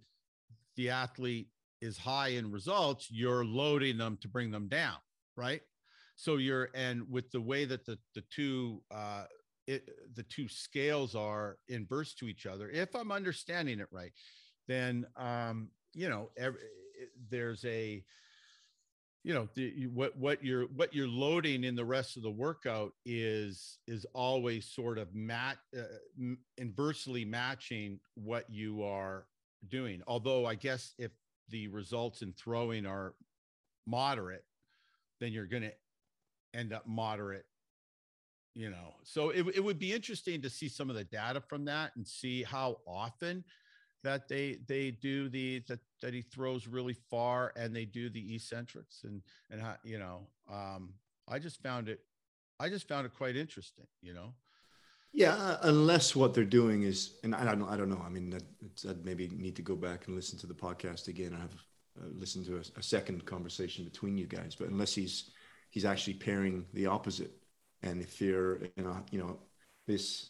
A: the athlete is high in results you're loading them to bring them down right? So you're and with the way that the the two uh, it, the two scales are inverse to each other, if I'm understanding it right, then um, you know every, there's a you know the, what what you're what you're loading in the rest of the workout is is always sort of mat uh, inversely matching what you are doing although i guess if the results in throwing are moderate then you're going to end up moderate you know, so it, it would be interesting to see some of the data from that and see how often that they they do the that that he throws really far and they do the eccentrics and and how you know um i just found it i just found it quite interesting you know?
B: Yeah uh, unless what they're doing is and i don't i don't know i mean i'd maybe need to go back and listen to the podcast again. I have uh, listened to a, a second conversation between you guys but unless he's he's actually pairing the opposite. And if you're in a you know this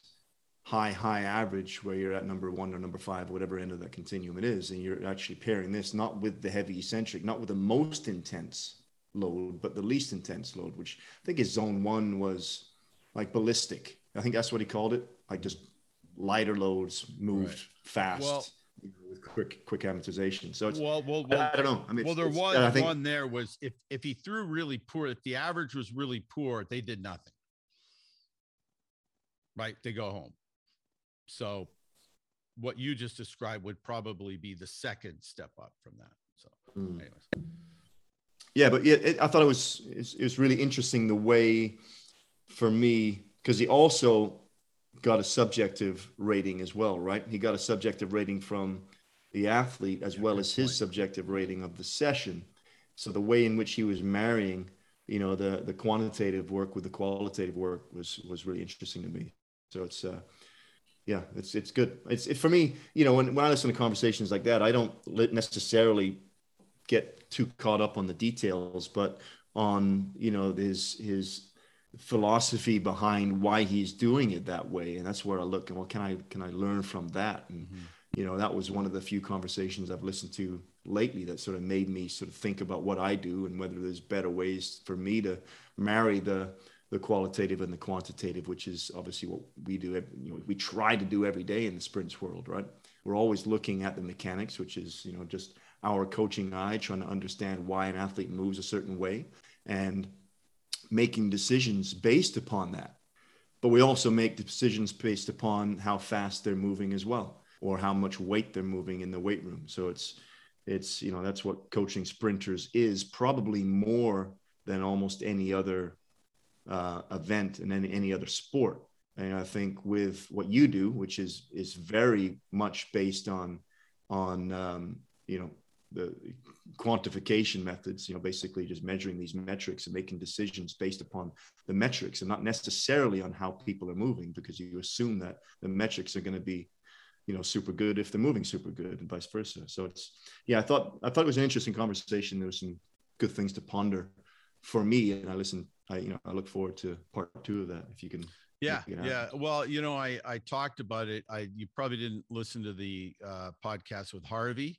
B: high high average where you're at number one or number five whatever end of that continuum it is and you're actually pairing this not with the heavy eccentric not with the most intense load but the least intense load which i think his zone one was like ballistic. I think that's what he called it like just lighter loads moved right. fast. Well, you know, with quick quick amortization so it's
A: well, well, well
B: I, don't know i mean
A: well there was uh, think, one there was if if he threw really poor if the average was really poor they did nothing right they go home so what you just described would probably be the second step up from that. So, mm. anyways.
B: Yeah, but it, it, I thought it was it was really interesting the way for me because he also got a subjective rating as well, right? He got a subjective rating from the athlete as yeah, well as his point. subjective rating of the session. So the way in which he was marrying, you know, the the quantitative work with the qualitative work was was really interesting to me. So it's uh, yeah, it's it's good. It's it, for me. You know, when when I listen to conversations like that, I don't necessarily get too caught up on the details, but on you know his his philosophy behind why he's doing it that way, and that's where I look and well, can I can I learn from that? And mm-hmm. you know, that was one of the few conversations I've listened to lately that sort of made me sort of think about what I do and whether there's better ways for me to marry the the qualitative and the quantitative, which is obviously what we do. You know, we try to do every day in the sprints world, right? We're always looking at the mechanics, which is you know just our coaching eye, trying to understand why an athlete moves a certain way, and making decisions based upon that. But we also make decisions based upon how fast they're moving as well, or how much weight they're moving in the weight room. So it's it's you know that's what coaching sprinters is probably more than almost any other uh, event in any, any other sport. And I think with what you do, which is is very much based on on um, you know the quantification methods, you know, basically just measuring these metrics and making decisions based upon the metrics and not necessarily on how people are moving, because you assume that the metrics are going to be, you know, super good if they're moving super good and vice versa. So it's yeah, I thought I thought it was an interesting conversation. There was some good things to ponder for me, and I listen, I you know I look forward to part two of that if you can.
A: Yeah, yeah. Well, you know, I I talked about it. I you probably didn't listen to the uh, podcast with Harvey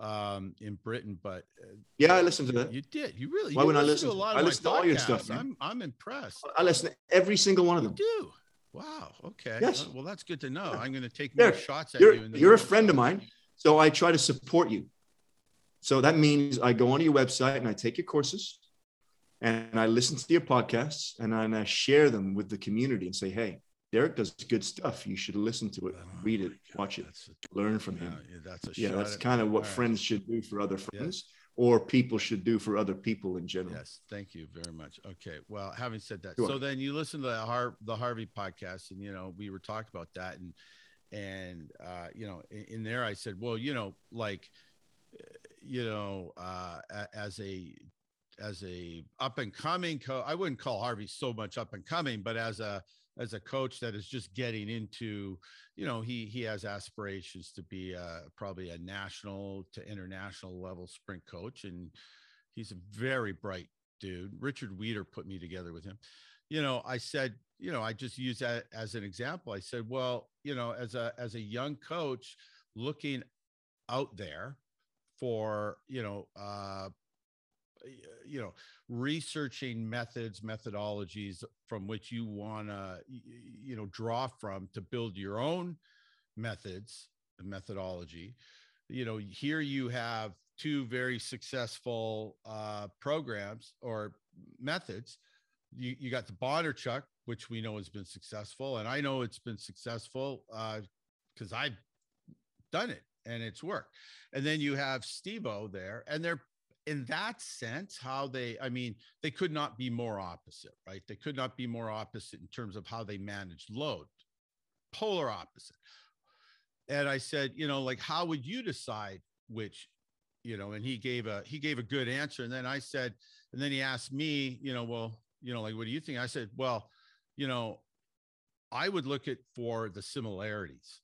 A: um in Britain, but uh,
B: yeah, I listened to that.
A: You did. You really?
B: Why
A: you
B: would I listen? To a lot I listen to all your stuff.
A: Man. I'm I'm impressed.
B: I listen to every single one of them.
A: You do. Wow. Okay.
B: Yes.
A: Well, that's good to know. I'm going to take more shots at
B: you're,
A: you.
B: you're a friend of mine, so I try to support you. So that means I go onto your website and I take your courses and I listen to your podcasts and I, and I share them with the community and say, hey, Derek does good stuff. You should listen to it, oh read it, God, watch it, a, learn from him.
A: Yeah, that's a
B: yeah, that's kind of what friends should do for other friends. Yes. Or people should do for other people in general.
A: Yes, thank you very much. Okay, well, having said that, sure. so then you listen to the, Har- the Harvey podcast, and you know we were talking about that, and and uh, you know in, in there I said, well, you know, like you know, uh, as a as a up and coming coach, I wouldn't call Harvey so much up and coming, but as a as a coach that is just getting into, you know, he he has aspirations to be a, probably a national to international level sprint coach, and he's a very bright dude. Richard Weeder put me together with him. You know, I said, you know, I just use that as an example. I said, well, you know, as a as a young coach looking out there for you know uh you know researching methods methodologies from which you want to you know draw from to build your own methods and methodology. You know here you have two very successful uh, programs or methods. You, you got the Bondarchuk which we know has been successful and i know it's been successful because uh, i've done it and it's worked. And then you have Stevo there and they're in that sense, how they, I mean, they could not be more opposite, right? They could not be more opposite in terms of how they manage load, polar opposite. And I said, you know, like, how would you decide which, you know, and he gave a, he gave a good answer. And then I said, and then he asked me, you know, well, you know, like, what do you think? I said, well, you know, I would look at for the similarities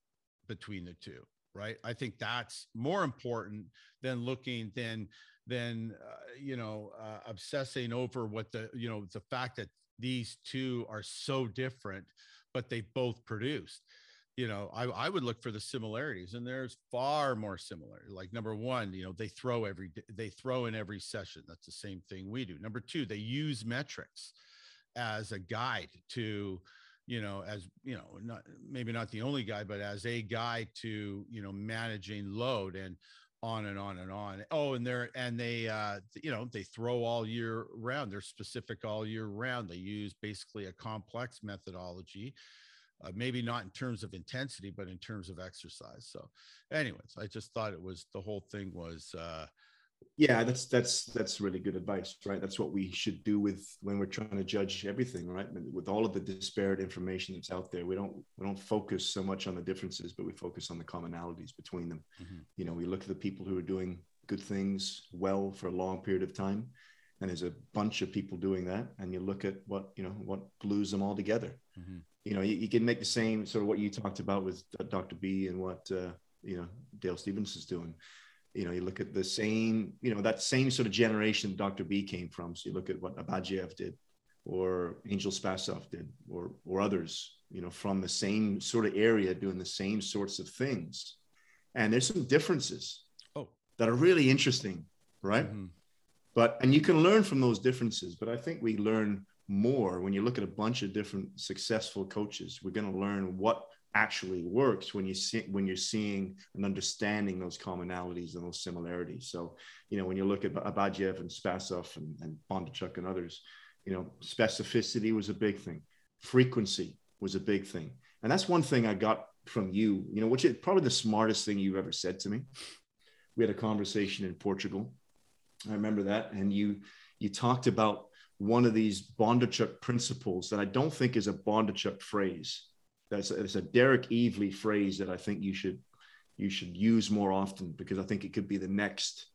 A: between the two, right? I think that's more important than looking than than uh, you know uh, obsessing over what the you know the fact that these two are so different but they both produced. You know I, I would look for the similarities and there's far more similar. Like number one you know they throw every they throw in every session. That's the same thing we do. Number two they use metrics as a guide to you know as you know not maybe not the only guy but as a guide to you know managing load. And on and on and on. Oh, and they're and they uh you know they throw all year round. They're specific all year round. They use basically a complex methodology. Uh, maybe not in terms of intensity, but in terms of exercise. So, anyways, I just thought it was the whole thing was uh,
B: yeah that's that's that's really good advice right? That's what we should do with when we're trying to judge everything right? With all of the disparate information that's out there we don't we don't focus so much on the differences but we focus on the commonalities between them. Mm-hmm. you know we look at the people who are doing good things well for a long period of time and there's a bunch of people doing that and you look at what you know what glues them all together. Mm-hmm. you know you, you, can make the same sort of what you talked about with dr b and what uh, you know dale stevens is doing you know, you look at the same, you know, that same sort of generation Dr. B came from. So you look at what Abadjiev did, or Angel Spasov did, or or others, you know, from the same sort of area doing the same sorts of things. And there's some differences oh. that are really interesting, right? Mm-hmm. But and you can learn from those differences. But I think we learn more when you look at a bunch of different successful coaches. We're going to learn what actually works when you see when you're seeing and understanding those commonalities and those similarities. So, you know, when you look at Abadjiev and Spasov and, and Bondarchuk and others, you know, specificity was a big thing, frequency was a big thing, and that's one thing I got from you. You know, which is probably the smartest thing you've ever said to me. We had a conversation in Portugal. I remember that, and you you talked about one of these Bondarchuk principles that I don't think is a Bondarchuk phrase that's a, it's a Derek Evely phrase that I think you should you should use more often because I think it could be the next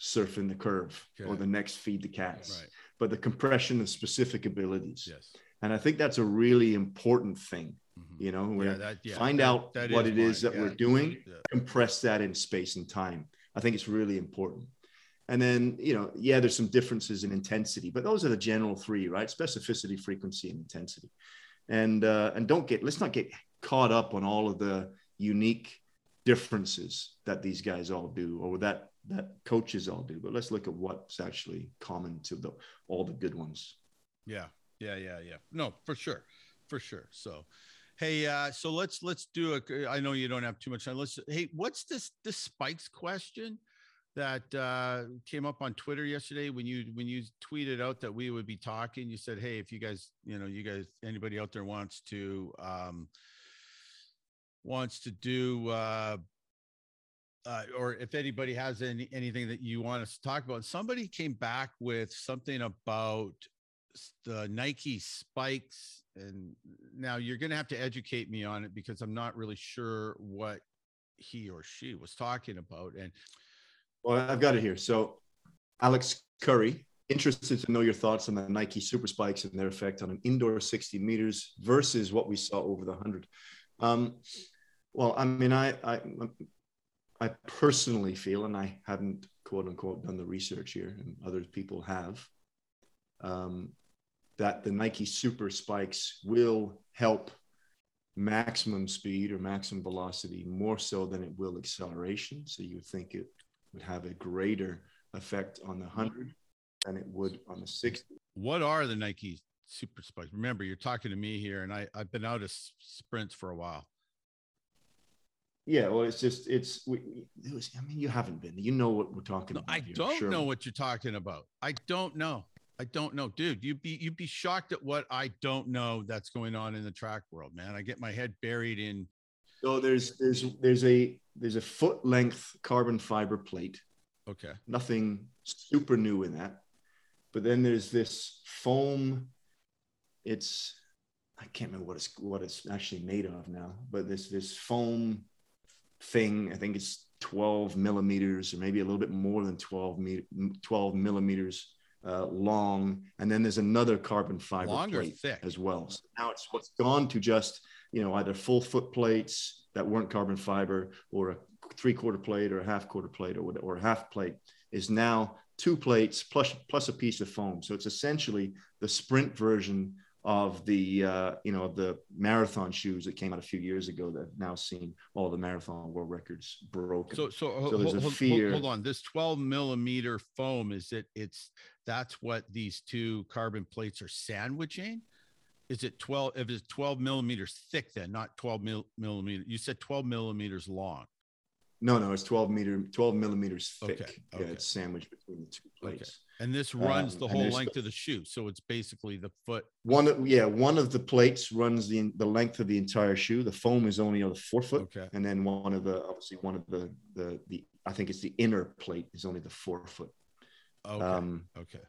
B: surfing the curve okay. or the next feed the cats. Right. But the compression of specific abilities.
A: Yes.
B: And I think that's a really important thing. Mm-hmm. You know, yeah, that, yeah, find that, out that what is it mine. is that yeah. we're doing, compress that in space and time. I think it's really important. And then, you know, yeah, there's some differences in intensity, but those are the general three, right? Specificity, frequency, and intensity and uh, and don't get let's not get caught up on all of the unique differences that these guys all do or that that coaches all do. But let's look at what's actually common to the all the good ones.
A: Yeah. Yeah yeah yeah. No for sure. For sure. So hey uh so let's let's do a i know you don't have too much time. Let's hey what's this this spikes question that uh, came up on Twitter yesterday when you when you tweeted out that we would be talking. You said, "Hey, if you guys, you know, you guys, anybody out there wants to um, wants to do." Uh, uh, or if anybody has any anything that you want us to talk about, somebody came back with something about the Nike spikes, and now you're going to have to educate me on it because I'm not really sure what he or she was talking about. And
B: well, I've got it here. So, Alex Curry, interested to know your thoughts on the Nike Super Spikes and their effect on an indoor 60 meters versus what we saw over the 100. Um, well, I mean, I, I, I personally feel, and I haven't quote unquote done the research here, and other people have, um, that the Nike Super Spikes will help maximum speed or maximum velocity more so than it will acceleration. So you think it would have a greater effect on the 100 than it would on the 60.
A: What are the Nike Super Spikes? Remember, you're talking to me here, and I, I've been out of sprints for a while.
B: Yeah, well, it's just it's. We, it was, I mean, you haven't been. You know what we're talking no, about.
A: I
B: here,
A: don't sure. know what you're talking about. I don't know. I don't know, dude. You'd be you'd be shocked at what I don't know that's going on in the track world, man. I get my head buried in.
B: So there's there's there's a there's a foot length carbon fiber plate
A: Okay.
B: Nothing super new in that. But then there's this foam. It's I can't remember what it's what it's actually made of now, but this this foam thing. I think it's 12 millimeters or maybe a little bit more than 12 me- 12 millimeters uh, long, and then there's another carbon fiber
A: Longer,
B: plate
A: thick.
B: as well. So now it's what's gone to just you know either full foot plates that weren't carbon fiber or a three quarter plate or a half quarter plate or, or a half plate is now two plates plus plus a piece of foam. So it's essentially the sprint version of the uh, you know the marathon shoes that came out a few years ago that have now seen all the marathon world records broken.
A: So so,
B: So
A: hold,
B: there's a
A: hold- hold on. This 12 millimeter foam is it? It's that's what these two carbon plates are sandwiching. Is it 12? If it's 12 millimeters thick, then not 12 mil, millimeter. You said 12 millimeters long.
B: no, no, it's 12 meter, 12 millimeters thick.
A: okay.
B: Yeah, it's sandwiched between the two plates. okay.
A: And this runs
B: Um,
A: the whole length of the shoe. So it's basically the foot.
B: One, of- yeah, one of the plates runs the the length of the entire shoe. The foam is only on the forefoot,
A: Okay.
B: and then one of the obviously one of the the the I think it's the inner plate is only the forefoot.
A: Okay.
B: Um,
A: okay.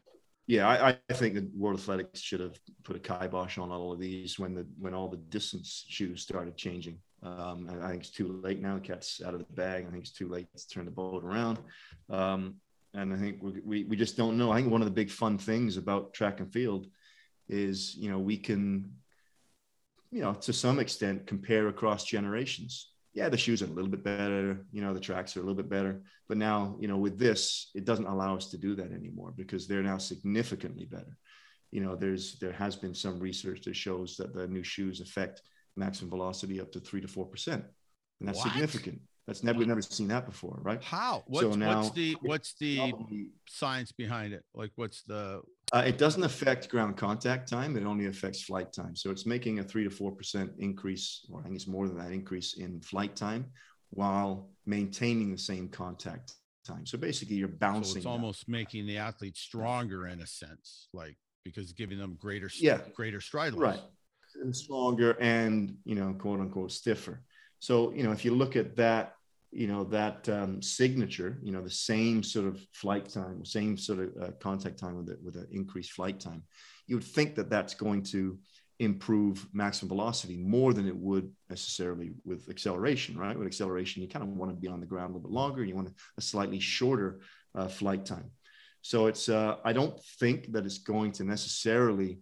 B: Yeah, I, I think that World Athletics should have put a kibosh on all of these when the when all the distance shoes started changing. Um, I think it's too late now. The cat's out of the bag. I think it's too late to turn the boat around. Um, and I think we, we we just don't know. I think one of the big fun things about track and field is you know we can you know to some extent compare across generations. Yeah, the shoes are a little bit better. You know, the tracks are a little bit better. But now, you know, with this, it doesn't allow us to do that anymore because they're now significantly better. You know, there's there has been some research that shows that the new shoes affect maximum velocity up to three to four percent, and that's
A: What?
B: significant. That's never we've never seen that before, right?
A: How? What's,
B: So
A: what's the what's the science behind it? Like what's the
B: Uh, it doesn't affect ground contact time. It only affects flight time. So it's making a three to four percent increase, or I think it's more than that increase in flight time, while maintaining the same contact time. So basically, you're
A: so it's almost making the athlete stronger in a sense, like because giving them greater
B: Yeah.
A: greater stride
B: right and stronger and you know quote unquote stiffer so you know if you look at that you know that um, signature you know the same sort of flight time same sort of uh, contact time with it with an increased flight time you would think that that's going to improve maximum velocity more than it would necessarily with acceleration right? With acceleration you kind of want to be on the ground a little bit longer you want a slightly shorter uh, flight time. So it's uh, i don't think that it's going to necessarily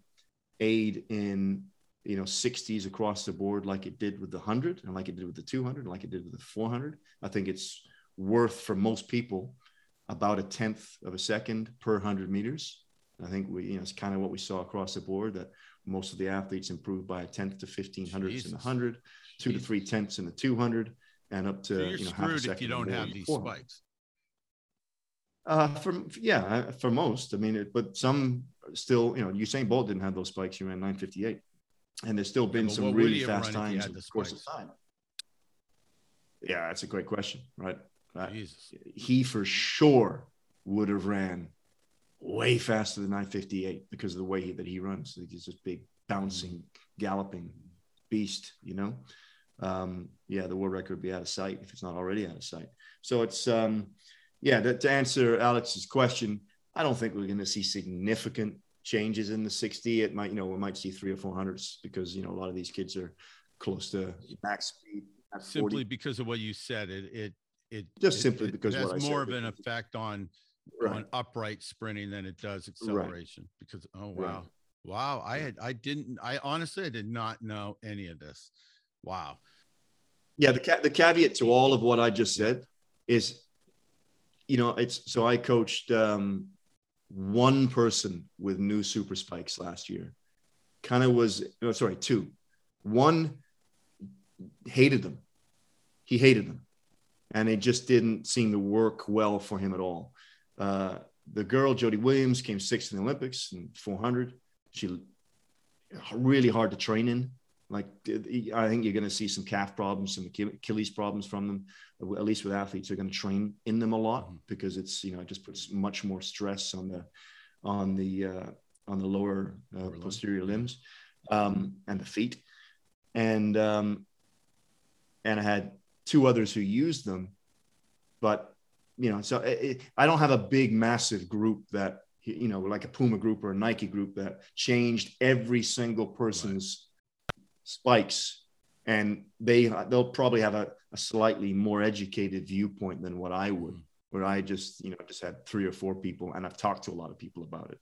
B: aid in you know 60s across the board like it did with the 100 and like it did with the 200 and like it did with the 400 i think it's worth for most people about a tenth of a second per 100 meters i think we you know it's kind of what we saw across the board that most of the athletes improved by a tenth to 15 hundredths in the 100 two to three tenths in the 200 and up to
A: So you're
B: you know half a
A: screwed
B: second
A: if you don't have these
B: 400.
A: spikes.
B: Uh, for yeah, uh, for most. I mean, it, but some still, you know, Usain Bolt didn't have those spikes. He ran 958, and there's still been
A: but
B: some really fast
A: run if he
B: times in
A: the
B: course of time. Yeah, that's a great question, right? Uh,
A: Jesus.
B: he for sure would have ran way faster than 958 because of the way he, that he runs. He's this big bouncing, galloping beast, you know. Um, yeah, the world record would be out of sight if it's not already out of sight. So it's um, yeah. To, to answer Alex's question, I don't think we're going to see significant changes in the 60. It might, you know, we might see three or four hundreds because you know a lot of these kids are close to max speed. at 40.
A: Simply because of what you said, it it it
B: Just
A: it-
B: simply
A: it
B: because
A: has
B: what I
A: more of an effect on
B: right.
A: on upright sprinting than it does acceleration. Because oh
B: Right.
A: wow, wow, I had I didn't I honestly I did not know any of this. Wow.
B: Yeah, the ca- the caveat to all of what I just said is, you know, it's so I coached um, one person with new super spikes last year. Kind of was no, sorry, two. One hated them. He hated them, and it just didn't seem to work well for him at all. Uh, the girl Jodie Williams came sixth in the Olympics in 400. She really hard to train in. Like I think you're going to see some calf problems, some Achilles problems from them. At least with athletes, they're going to train in them a lot
A: Mhm.
B: because it's you know it just puts much more stress on the on the uh, on the lower uh,
A: Lower limb.
B: posterior limbs um, and the feet. And um, and I had two others who used them, but you know, so it, I don't have a big, massive group that you know, like a Puma group or a Nike group that changed every single person's. Spikes, and they they'll probably have a, a, slightly more educated viewpoint than what I would, mm. where I just you know just had three or four people, and I've talked to a lot of people about it.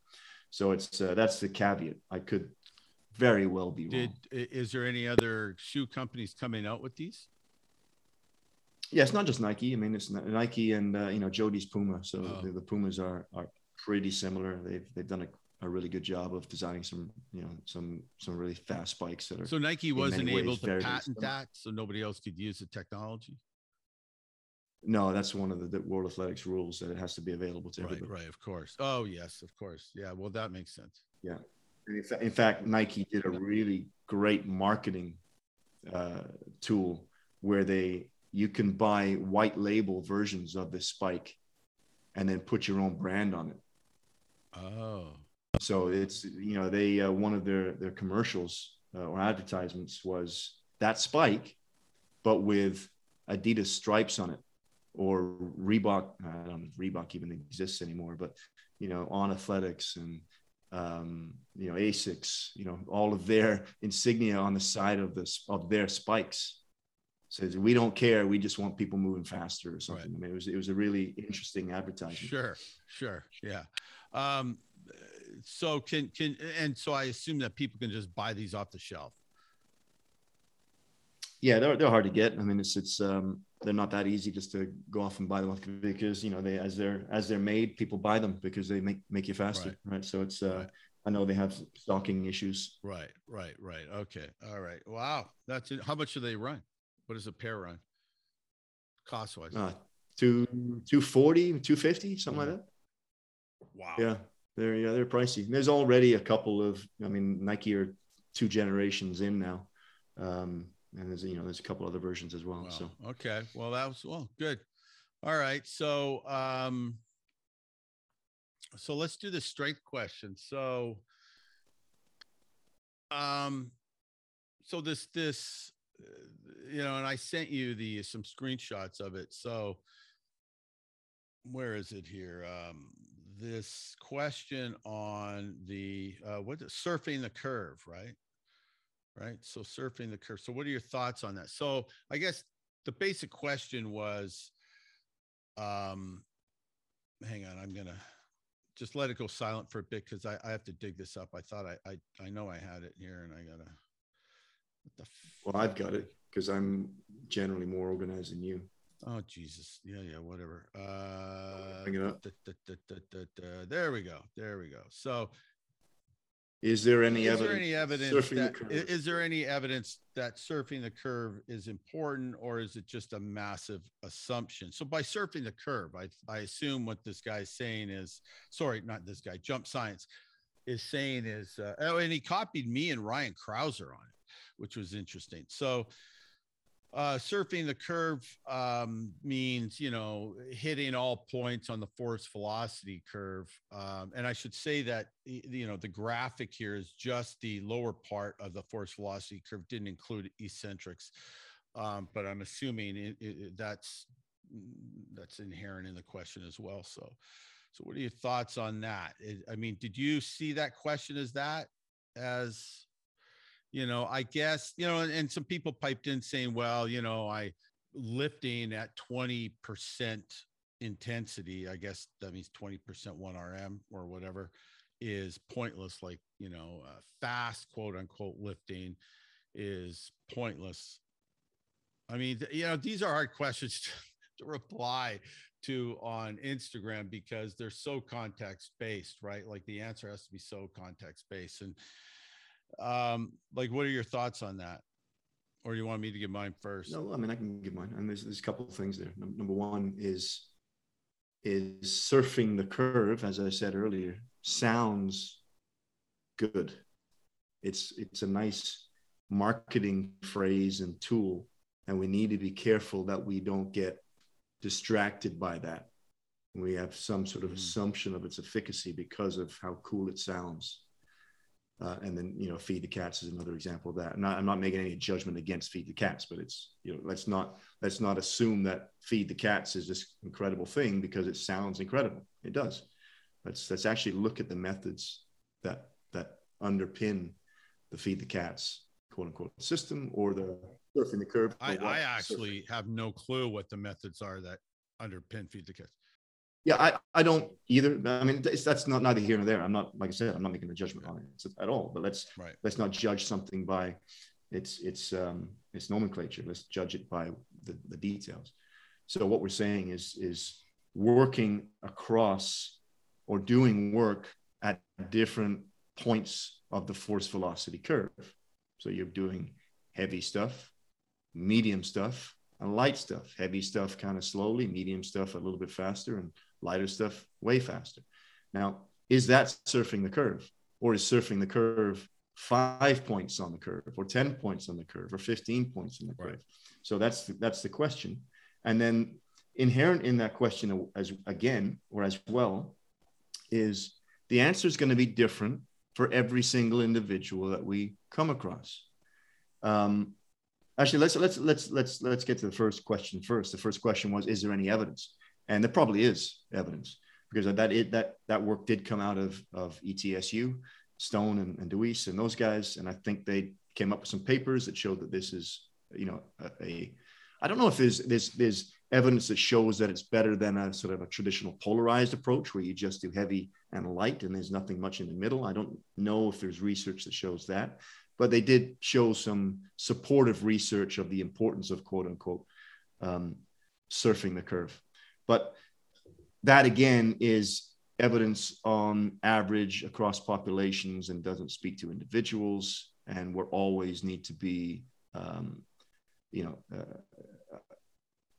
B: So it's uh, that's the caveat. I could very well be
A: Did,
B: wrong.
A: Is there any other shoe companies coming out with these?
B: Yeah, it's not just Nike. I mean, it's Nike and uh, you know Jodie's Puma. So oh. the, the, Pumas are are pretty similar. They've they've done a, a really good job of designing some you know some some really fast spikes that are.
A: So Nike wasn't able to patent that, so nobody else could use the technology.
B: No, that's one of the, the, World Athletics rules that it has to be available to
A: right,
B: everybody.
A: Right, right, of course. Oh yes, of course. Yeah, well that makes sense.
B: Yeah, in, fa- in fact, Nike did a really great marketing uh, tool where they you can buy white label versions of this spike and then put your own brand on it.
A: Oh.
B: So it's you know they uh, one of their their commercials uh, or advertisements was that spike, but with Adidas stripes on it, or Reebok. I don't know if Reebok even exists anymore, but you know on athletics and um, you know Asics, you know all of their insignia on the side of this of their spikes says we don't care we just want people moving faster or something right. i mean it was it was a really interesting advertisement.
A: sure sure yeah um so can can and so i assume that people can just buy these off the shelf
B: yeah they're, they're hard to get i mean it's it's um they're not that easy just to go off and buy them off because you know they as they're as they're made people buy them because they make make you faster right, right? so it's uh. I know they have stocking issues.
A: Right, right, right. Okay, all right. Wow, that's it. How much do they run? What does a pair run? Cost wise?
B: Uh, two, 240, 250, something like that.
A: Wow.
B: Yeah. They're, yeah, they're pricey. There's already a couple of, I mean, Nike are two generations in now. Um, and there's, you know, there's a couple other versions as well. Wow. So,
A: okay. Well, that was, well, good. All right. So, um, so let's do the strength question. So, um, so this, this, you know, and I sent you the some screenshots of it. So where is it here? Um, this question on the uh, what surfing the curve, right? Right. So surfing the curve. So what are your thoughts on that? So I guess the basic question was, um, hang on, I'm gonna just let it go silent for a bit because I, I have to dig this up. I thought I, I I know I had it here and I gotta.
B: well, I've got it because I'm generally more organized than you.
A: Oh Jesus! Yeah, yeah, whatever. Uh,
B: Bring it up.
A: Da, da, da, there we go. There we go. So,
B: is there any
A: is
B: evidence?
A: There any evidence that, the is there any evidence that surfing the curve is important, or is it just a massive assumption? So, by surfing the curve, I I assume what this guy's saying is, sorry, not this guy. Jump Science is saying is, uh, oh, and he copied me and Ryan Crouser on it, which was interesting. So uh, surfing the curve um, means you know hitting all points on the force velocity curve. Um, and i should say that you know the graphic here is just the lower part of the force velocity curve didn't include eccentrics. Um, but i'm assuming it, it, that's that's inherent in the question as well. So so what are your thoughts on that? I mean did you see that question as that as you know, I guess, you know, and, and some people piped in saying, well, you know, I lifting at 20% intensity, I guess that means 20% 1RM or whatever is pointless. Like, you know, uh, fast quote unquote lifting is pointless. I mean, you know, these are hard questions to, to reply to on Instagram because they're so context based, right? Like the answer has to be so context based. And, um, like, what are your thoughts on that? Or do you want me to give mine first?
B: No, I mean I can give mine. And there's there's a couple of things there. Number one is is surfing the curve, as I said earlier, sounds good. It's it's a nice marketing phrase and tool, and we need to be careful that we don't get distracted by that. We have some sort of mm. assumption of its efficacy because of how cool it sounds. Uh, and then you know feed the cats is another example of that. And I, I'm not making any judgment against feed the cats, but it's you know let's not let's not assume that feed the cats is this incredible thing because it sounds incredible. It does. Let's let's actually look at the methods that that underpin the feed the cats quote unquote system or the surfing the curve.
A: I, I actually surfing. have no clue what the methods are that underpin feed the cats
B: yeah, I, I don't either. I mean, that's not neither here nor there. I'm not, like I said, I'm not making a judgment on it at all. But let's right. let's not judge something by its its um, its nomenclature. Let's judge it by the, the details. So what we're saying is is working across or doing work at different points of the force velocity curve. So you're doing heavy stuff, medium stuff, and light stuff. Heavy stuff kind of slowly, medium stuff a little bit faster, and lighter stuff way faster. Now, is that surfing the curve or is surfing the curve five points on the curve or 10 points on the curve or 15 points on the curve? Right. So that's the, that's the question. And then inherent in that question as again or as well is the answer is going to be different for every single individual that we come across. Um, actually, let's let's let's let's let's get to the first question first. The first question was: Is there any evidence? And there probably is evidence because that it, that that work did come out of of ETSU, Stone and, and DeWeese and those guys, and I think they came up with some papers that showed that this is you know a, a I don't know if there's there's there's evidence that shows that it's better than a sort of a traditional polarized approach where you just do heavy and light and there's nothing much in the middle. I don't know if there's research that shows that, but they did show some supportive research of the importance of quote unquote um, surfing the curve. But that again is evidence on average across populations and doesn't speak to individuals. And we always need to be, um, you know, uh,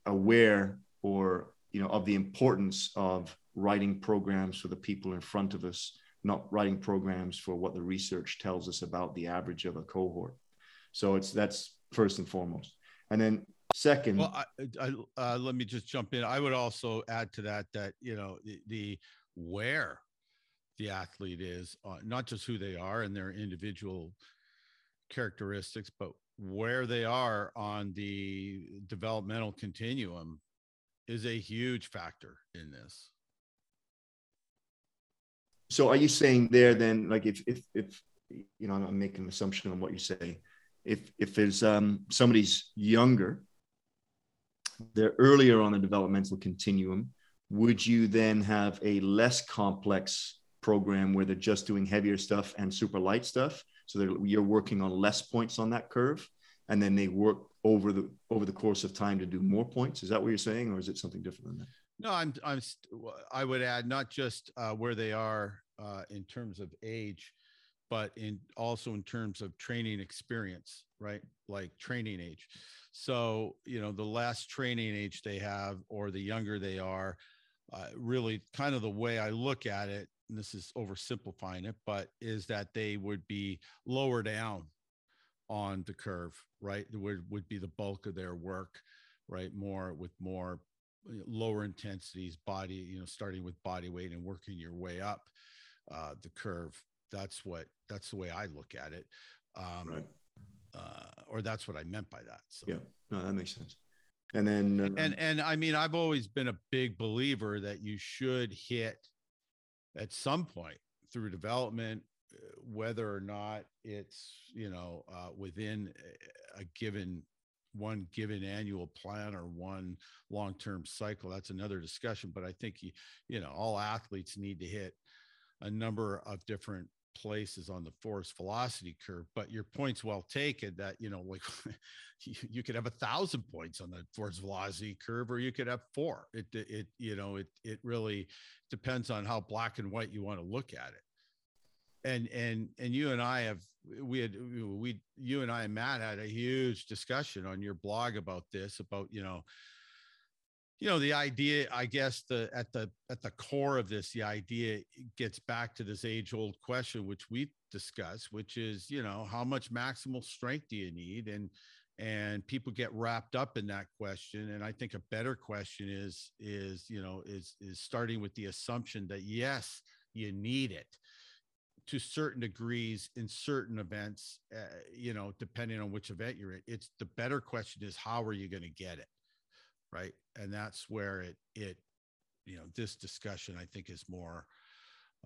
B: aware or you know of the importance of writing programs for the people in front of us, not writing programs for what the research tells us about the average of a cohort. So it's that's first and foremost. And then Second,
A: well, I, I, uh, let me just jump in. I would also add to that that you know the, the where the athlete is, uh, not just who they are and their individual characteristics, but where they are on the developmental continuum is a huge factor in this.
B: So, are you saying there then, like if if if you know, I'm making an assumption on what you say. If if there's um somebody's younger they're earlier on the developmental continuum, would you then have a less complex program where they're just doing heavier stuff and super light stuff? So that you're working on less points on that curve, and then they work over the over the course of time to do more points. Is that what you're saying, or is it something different than that?
A: No, I'm I'm I would add not just uh, where they are uh, in terms of age, but in also in terms of training experience, right? Like training age. So, you know, the less training age they have or the younger they are, uh, really kind of the way I look at it, and this is oversimplifying it, but is that they would be lower down on the curve, right? Would would be the bulk of their work, right? More with more lower intensities, body, you know, starting with body weight and working your way up uh, the curve. That's what that's the way I look at it. Um, right uh, or that's what I meant by that. So
B: yeah, no, that makes sense. And then
A: uh, and and I mean, I've always been a big believer that you should hit at some point through development, uh, whether or not it's you know uh, within a given one given annual plan or one long-term cycle that's another discussion but i think you you know all athletes need to hit a number of different places on the force velocity curve but your point's well taken that you know like you, you could have a thousand points on the force velocity curve or you could have four. It it you know it it really depends on how black and white you want to look at it. And and and you and i have we had we you and i and matt had a huge discussion on your blog about this about you know you know the idea i guess the at the at the core of this the idea gets back to this age old question which we discuss which is you know how much maximal strength do you need? And and people get wrapped up in that question. And i think a better question is is you know is is starting with the assumption that yes you need it to certain degrees in certain events, uh, you know, depending on which event you're in. It's the better question is how are you going to get it, right? And that's where it it you know this discussion I think is more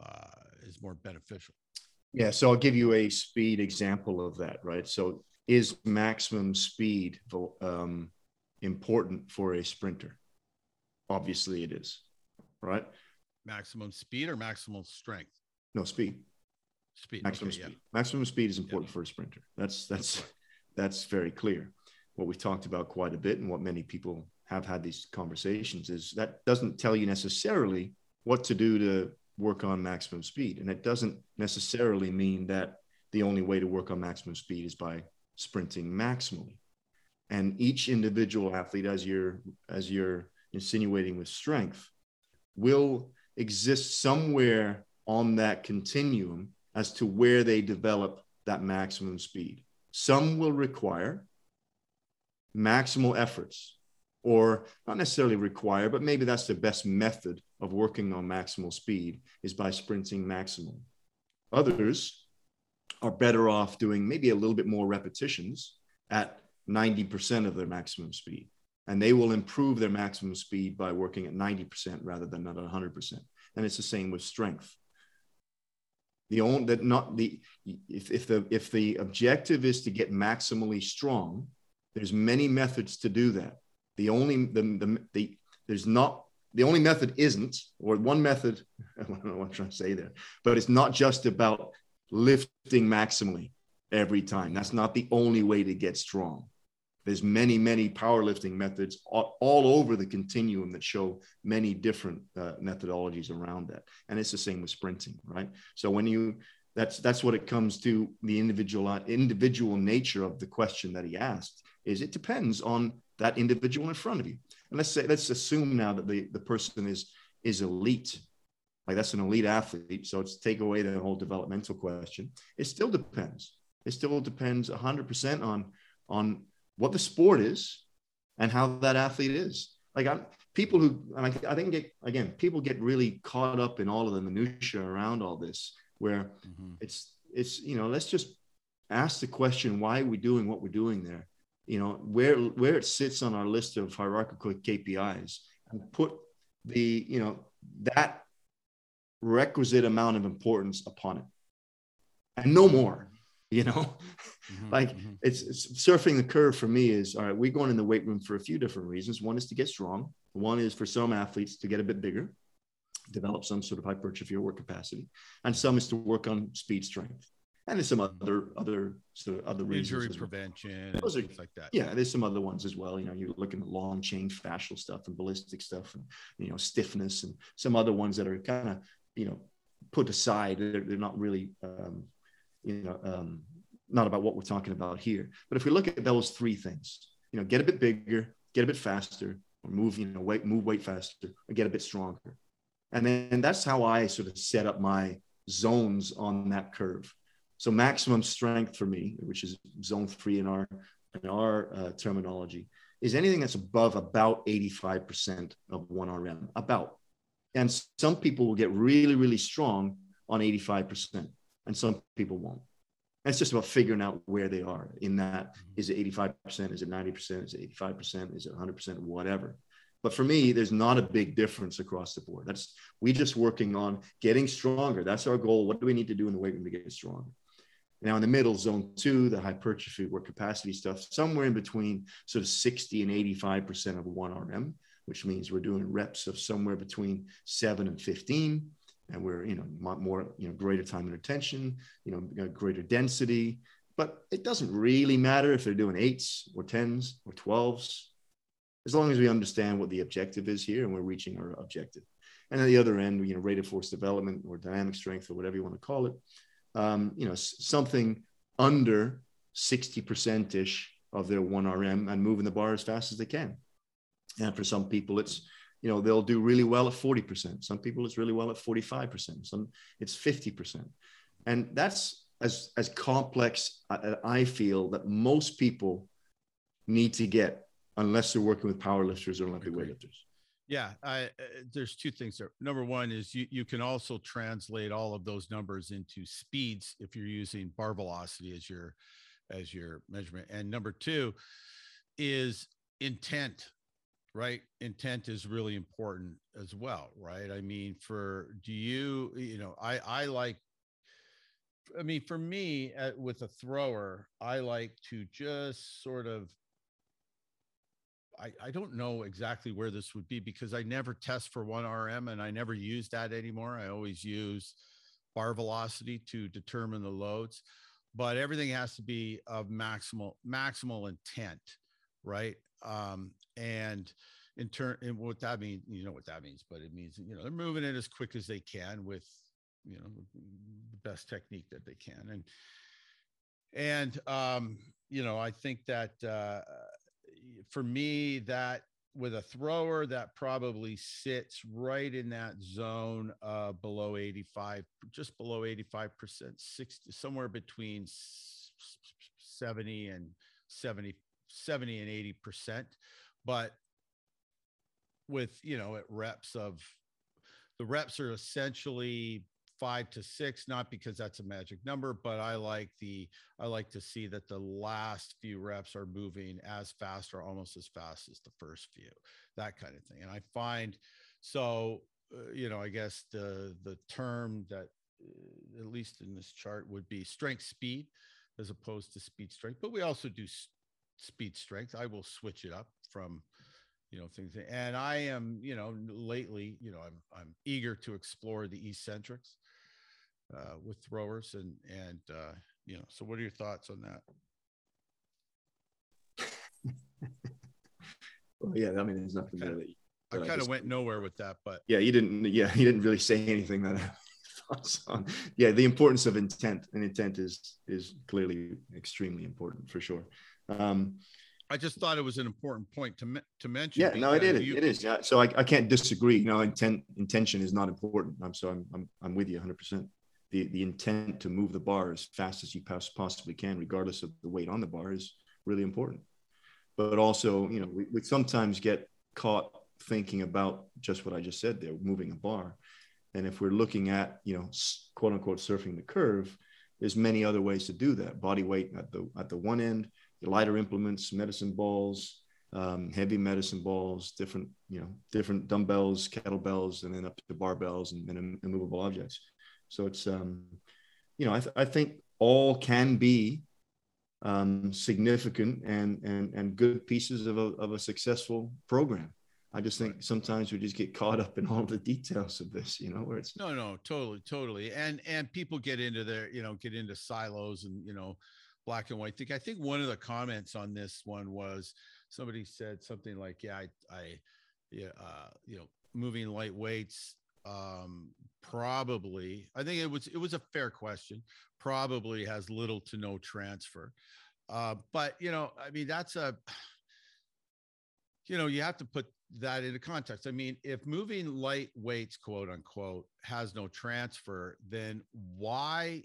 A: uh, is more beneficial.
B: Yeah, so I'll give you a speed example of that, right? So is maximum speed um, important for a sprinter? Obviously, it is, right?
A: Maximum speed or maximum strength?
B: No speed.
A: Speed.
B: Maximum
A: okay,
B: speed.
A: Yeah.
B: Maximum speed is important yeah. for a sprinter. That's that's that's very clear. What we've talked about quite a bit, and what many people have had these conversations is that doesn't tell you necessarily what to do to work on maximum speed, and it doesn't necessarily mean that the only way to work on maximum speed is by sprinting maximally. And each individual athlete, as you're as you're insinuating with strength, will exist somewhere on that continuum as to where they develop that maximum speed. Some will require maximal efforts, or not necessarily require, but maybe that's the best method of working on maximal speed is by sprinting maximum. Others are better off doing maybe a little bit more repetitions at 90% of their maximum speed. And they will improve their maximum speed by working at 90% rather than at 100%. And it's the same with strength the only that not the if, if the if the objective is to get maximally strong there's many methods to do that the only the, the, the there's not the only method isn't or one method i don't know what i'm trying to say there but it's not just about lifting maximally every time. That's not the only way to get strong. There's many many powerlifting methods all, all over the continuum that show many different uh, methodologies around that. And it's the same with sprinting right? So when you that's that's what it comes to the individual individual nature of the question that he asked is it depends on that individual in front of you. And let's say let's assume now that the the person is is elite. Like that's an elite athlete. So it's take away the whole developmental question. It still depends. It still depends 100% on on what the sport is and how that athlete is. Like I'm, people who, and I, I think get, again, people get really caught up in all of the minutia around all this, where mm-hmm. it's it's you know let's just ask the question why are we doing what we're doing there, you know where where it sits on our list of hierarchical KPIs, and put the you know that requisite amount of importance upon it, and no more you know? Mm-hmm, like mm-hmm. It's, it's, surfing the curve for me is all right we're going in the weight room for a few different reasons. One is to get strong. One is for some athletes to get a bit bigger develop some sort of hypertrophy or work capacity. And some is to work on speed strength and there's some other other sort of other
A: reasons
B: injury
A: prevention those are like that
B: yeah there's some other ones as well you know you're looking at long chain fascial stuff and ballistic stuff and you know stiffness and some other ones that are kind of you know put aside they're, they're not really um, you know, um, not about what we're talking about here. But if we look at those three things, you know, get a bit bigger, get a bit faster, or move, you know, weight, move weight faster, or get a bit stronger. And then and that's how I sort of set up my zones on that curve. So maximum strength for me, which is zone three in our in our uh, terminology, is anything that's above about 85% of 1RM, about. And some people will get really, really strong on 85% and some people won't. And it's just about figuring out where they are in that. Mm-hmm. It 85%? Is it 90%? Is it 85%? Is it 100%? Whatever. But for me, there's not a big difference across the board. That's we just working on getting stronger. That's our goal. What do we need to do in the weight room to get stronger? Now in the middle, zone two, the hypertrophy work capacity stuff, somewhere in between sort of 60 and 85% of one RM, which means we're doing reps of somewhere between seven and 15 and we're you know more you know greater time and attention you know greater density. But it doesn't really matter if they're doing eights or tens or 12s as long as we understand what the objective is here and we're reaching our objective. And at the other end you know rate of force development or dynamic strength or whatever you want to call it um, you know something under 60% ish of their 1rm and moving the bar as fast as they can. And for some people it's you know they'll do really well at 40% some people it's really well at 45% some it's 50% and that's as as complex uh, i feel that most people need to get unless they're working with power lifters or olympic weightlifters
A: Yeah, I, uh, there's two things there. Number one is you you can also translate all of those numbers into speeds if you're using bar velocity as your as your measurement. And number two is intent, right? Intent is really important as well, right? I mean, for do you you know I I like I mean, for me, with a thrower, I like to just sort of I, I don't know exactly where this would be because I never test for one RM and I never use that anymore. I always use bar velocity to determine the loads, but everything has to be of maximal maximal intent, right? Um, and in turn, and what that means, you know what that means, but it means you know they're moving it as quick as they can with you know the best technique that they can, and and um, you know I think that uh, for me, that with a thrower, that probably sits right in that zone uh, below 85, just below 85%, 60, somewhere between 70 and 70, 70 and 80%. But with, you know, at reps of the reps are essentially five to six, not because that's a magic number, but I like the I like to see that the last few reps are moving as fast or almost as fast as the first few, that kind of thing. And I find so uh, you know, I guess the the term that uh, at least in this chart would be strength speed as opposed to speed strength, but we also do s- speed strength. I will switch it up from you know things and i am you know lately you know i'm i'm eager to explore the eccentrics uh, with throwers and and uh, you know so what are your thoughts on that
B: well yeah i mean there's nothing
A: kinda,
B: there that
A: i kind of went nowhere with that but
B: yeah you didn't yeah you didn't really say anything that I thoughts on yeah the importance of intent and intent is is clearly extremely important for sure um
A: I just thought it was an important point to to mention.
B: Yeah, no, it is. You, it is. Yeah. So I, I can't disagree. You know, intent intention is not important. I'm so I'm I'm, I'm with you 100. percent the, the intent to move the bar as fast as you possibly can, regardless of the weight on the bar, is really important. But also, you know, we, we sometimes get caught thinking about just what I just said there, moving a bar. And if we're looking at, you know, quote unquote surfing the curve, there's many other ways to do that. Body weight at the at the one end, lighter implements, medicine balls, um, heavy medicine balls, different, you know, different dumbbells, kettlebells, and then up to barbells and, and immovable objects. So it's, um, you know, I, th- I think all can be um, significant and, and, and good pieces of a, of a successful program. I just think sometimes we just get caught up in all the details of this, you know, where it's
A: no, no, totally, totally. And, and people get into their, you know, get into silos and, you know, black and white think. I think one of the comments on this one was somebody said something like, yeah, I, I, yeah, uh, you know, moving light weights um, probably i think it was it was a fair question probably has little to no transfer. Uh, but you know i mean that's a you know you have to put that into context. I mean if moving light weights quote unquote has no transfer then why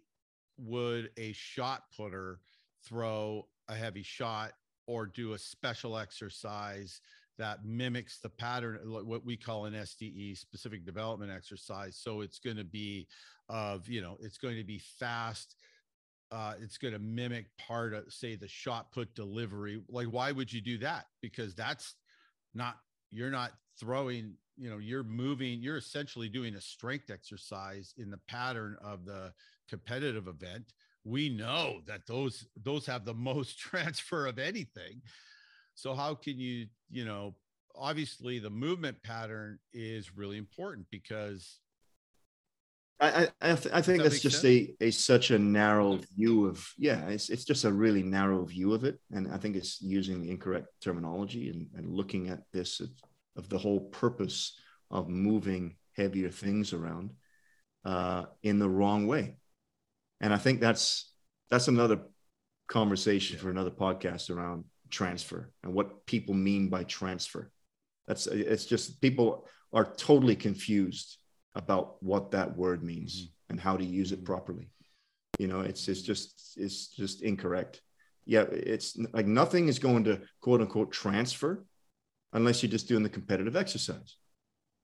A: would a shot putter throw a heavy shot or do a special exercise that mimics the pattern, what we call an SDE specific development exercise. So it's going to be of, you know, it's going to be fast. Uh, it's going to mimic part of, say, the shot put delivery. Like, why would you do that? Because that's not, you're not throwing, you know, you're moving, you're essentially doing a strength exercise in the pattern of the competitive event. We know that those those have the most transfer of anything so how can you, you know, obviously the movement pattern is really important because
B: I I, th- I think that that's just a, a such a narrow view of yeah it's it's just a really narrow view of it. And I think it's using the incorrect terminology and, and looking at this of, of the whole purpose of moving heavier things around uh, in the wrong way. And I think that's that's another conversation yeah. for another podcast around transfer and what people mean by transfer. That's it's just people are totally confused about what that word means mm-hmm. and how to use it mm-hmm. properly. You know, it's it's just it's just incorrect. Yeah, it's like nothing is going to quote unquote transfer unless you're just doing the competitive exercise.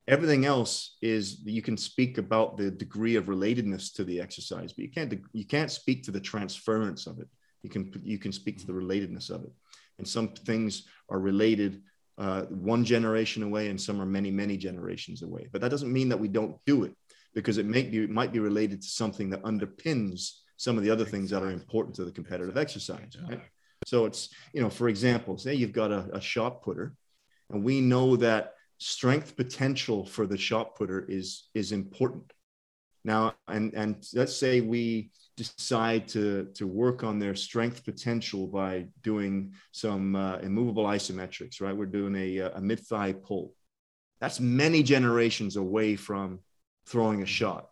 B: Everything else is you can speak about the degree of relatedness to the exercise, but you can't you can't speak to the transference of it. You can you can speak to the relatedness of it, and some things are related uh, one generation away, and some are many many generations away. But that doesn't mean that we don't do it because it may be it might be related to something that underpins some of the other things that are important to the competitive exercise. Right? So it's you know, for example, say you've got a, a shot putter, and we know that strength potential for the shot putter is is important now and and let's say we decide to to work on their strength potential by doing some uh, immovable isometrics right we're doing a, a mid thigh pull that's many generations away from throwing a shot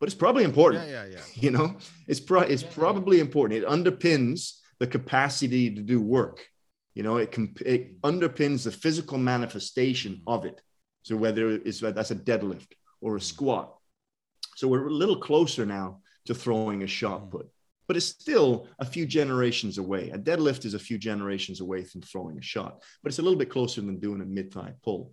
B: but it's probably important
A: yeah yeah yeah
B: you know it's pro- it's yeah, probably yeah. important it underpins the capacity to do work you know, it, can it underpins the physical manifestation of it. So whether it's that's a deadlift or a squat. So we're a little closer now to throwing a shot mm. put, but it's still a few generations away. A deadlift is a few generations away from throwing a shot, but it's a little bit closer than doing a mid thigh pull.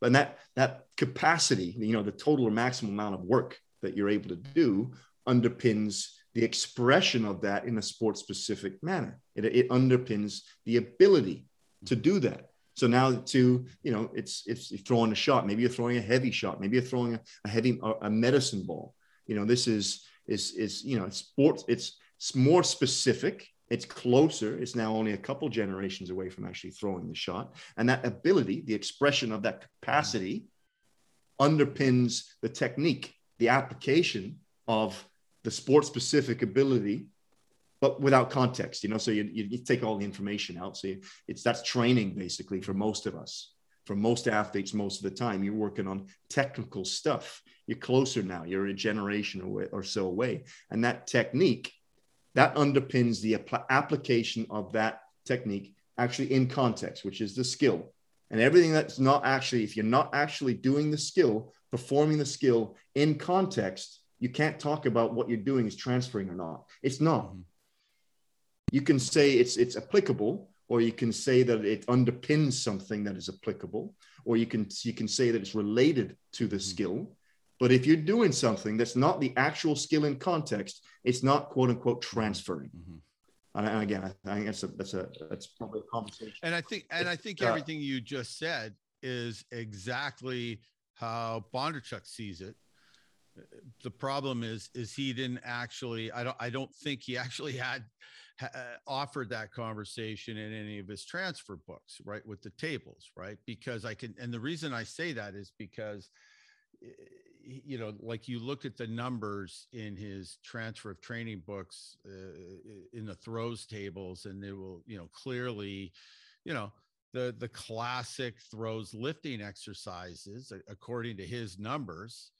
B: But that that capacity, you know, the total or maximum amount of work that you're able to do underpins the expression of that in a sport specific manner. It, it underpins the ability to do that. So now to, you know, it's, it's throwing a shot. Maybe you're throwing a heavy shot. Maybe you're throwing a, a heavy, a medicine ball. You know, this is, is, is, you know, it's sports, it's, it's more specific. It's closer. It's now only a couple generations away from actually throwing the shot. And that ability, the expression of that capacity underpins the technique, the application of the sport specific ability but without context you know so you, you, take all the information out so you, it's that's training basically for most of us for most athletes most of the time you're working on technical stuff you're closer now you're a generation away or so away and that technique that underpins the apl- application of that technique actually in context which is the skill and everything that's not actually if you're not actually doing the skill performing the skill in context you can't talk about what you're doing is transferring or not. It's not. Mm-hmm. You can say it's it's applicable, or you can say that it underpins something that is applicable, or you can you can say that it's related to the mm-hmm. skill. But if you're doing something that's not the actual skill in context, it's not quote unquote transferring. Mm-hmm. And, again, I think that's a that's a that's probably a conversation.
A: And I think and I think uh, everything you just said is exactly how Bondarchuk sees it the problem is is he didn't actually i don't i don't think he actually had uh, offered that conversation in any of his transfer books right with the tables right? Because i can and the reason i say that is because eh, you know like you look at the numbers in his transfer of training books uh, in the throws tables and they will you know clearly you know the the classic throws lifting exercises according to his numbers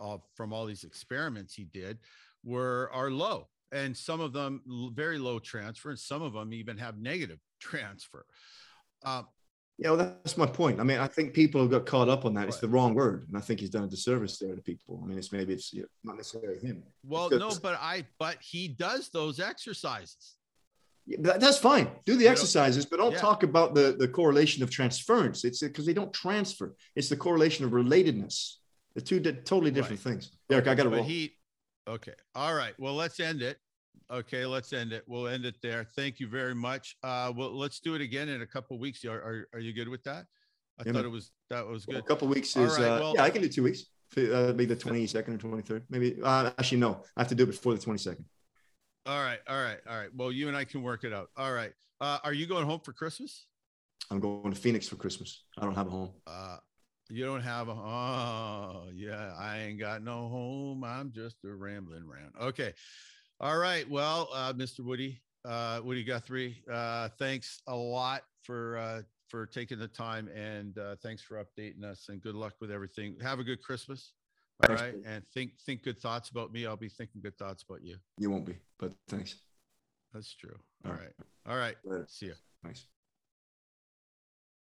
A: uh, from all these experiments he did were are low and some of them very low transfer and some of them even have negative transfer
B: uh, yeah well that's my point i mean i think people have got caught up on that right. it's the wrong word and i think he's done a disservice there to people i mean it's maybe it's not necessarily him
A: well no but i but he does those exercises
B: that's fine. Do the exercises, but don't yeah. talk about the, the correlation of transference. It's because they don't transfer. It's the correlation of relatedness. The two did totally different right. things. Derek, I got to roll.
A: He, okay. All right. Well, let's end it. Okay, let's end it. We'll end it there. Thank you very much. Uh, well, let's do it again in a couple weeks. Are, are, are you good with that? I yeah, thought man. it was that was good. Well,
B: a couple weeks is right, uh, well, yeah. I can do two weeks. Uh, maybe the twenty second or twenty third. Maybe uh, actually no. I have to do it before the twenty second.
A: All right, all right, all right. Well, you and I can work it out. All right. Uh, are you going home for Christmas?
B: I'm going to Phoenix for Christmas. I don't have a home.
A: Uh, you don't have a oh yeah, I ain't got no home. I'm just a rambling around. Okay. All right. Well, uh, Mr. Woody, uh, Woody Guthrie, uh, thanks a lot for uh, for taking the time and uh, thanks for updating us and good luck with everything. Have a good Christmas. All thanks, right. And think think good thoughts about me. I'll be thinking good thoughts about you.
B: You won't be, but thanks.
A: That's true. All, All right. right. All right. Later. See you.
B: Thanks.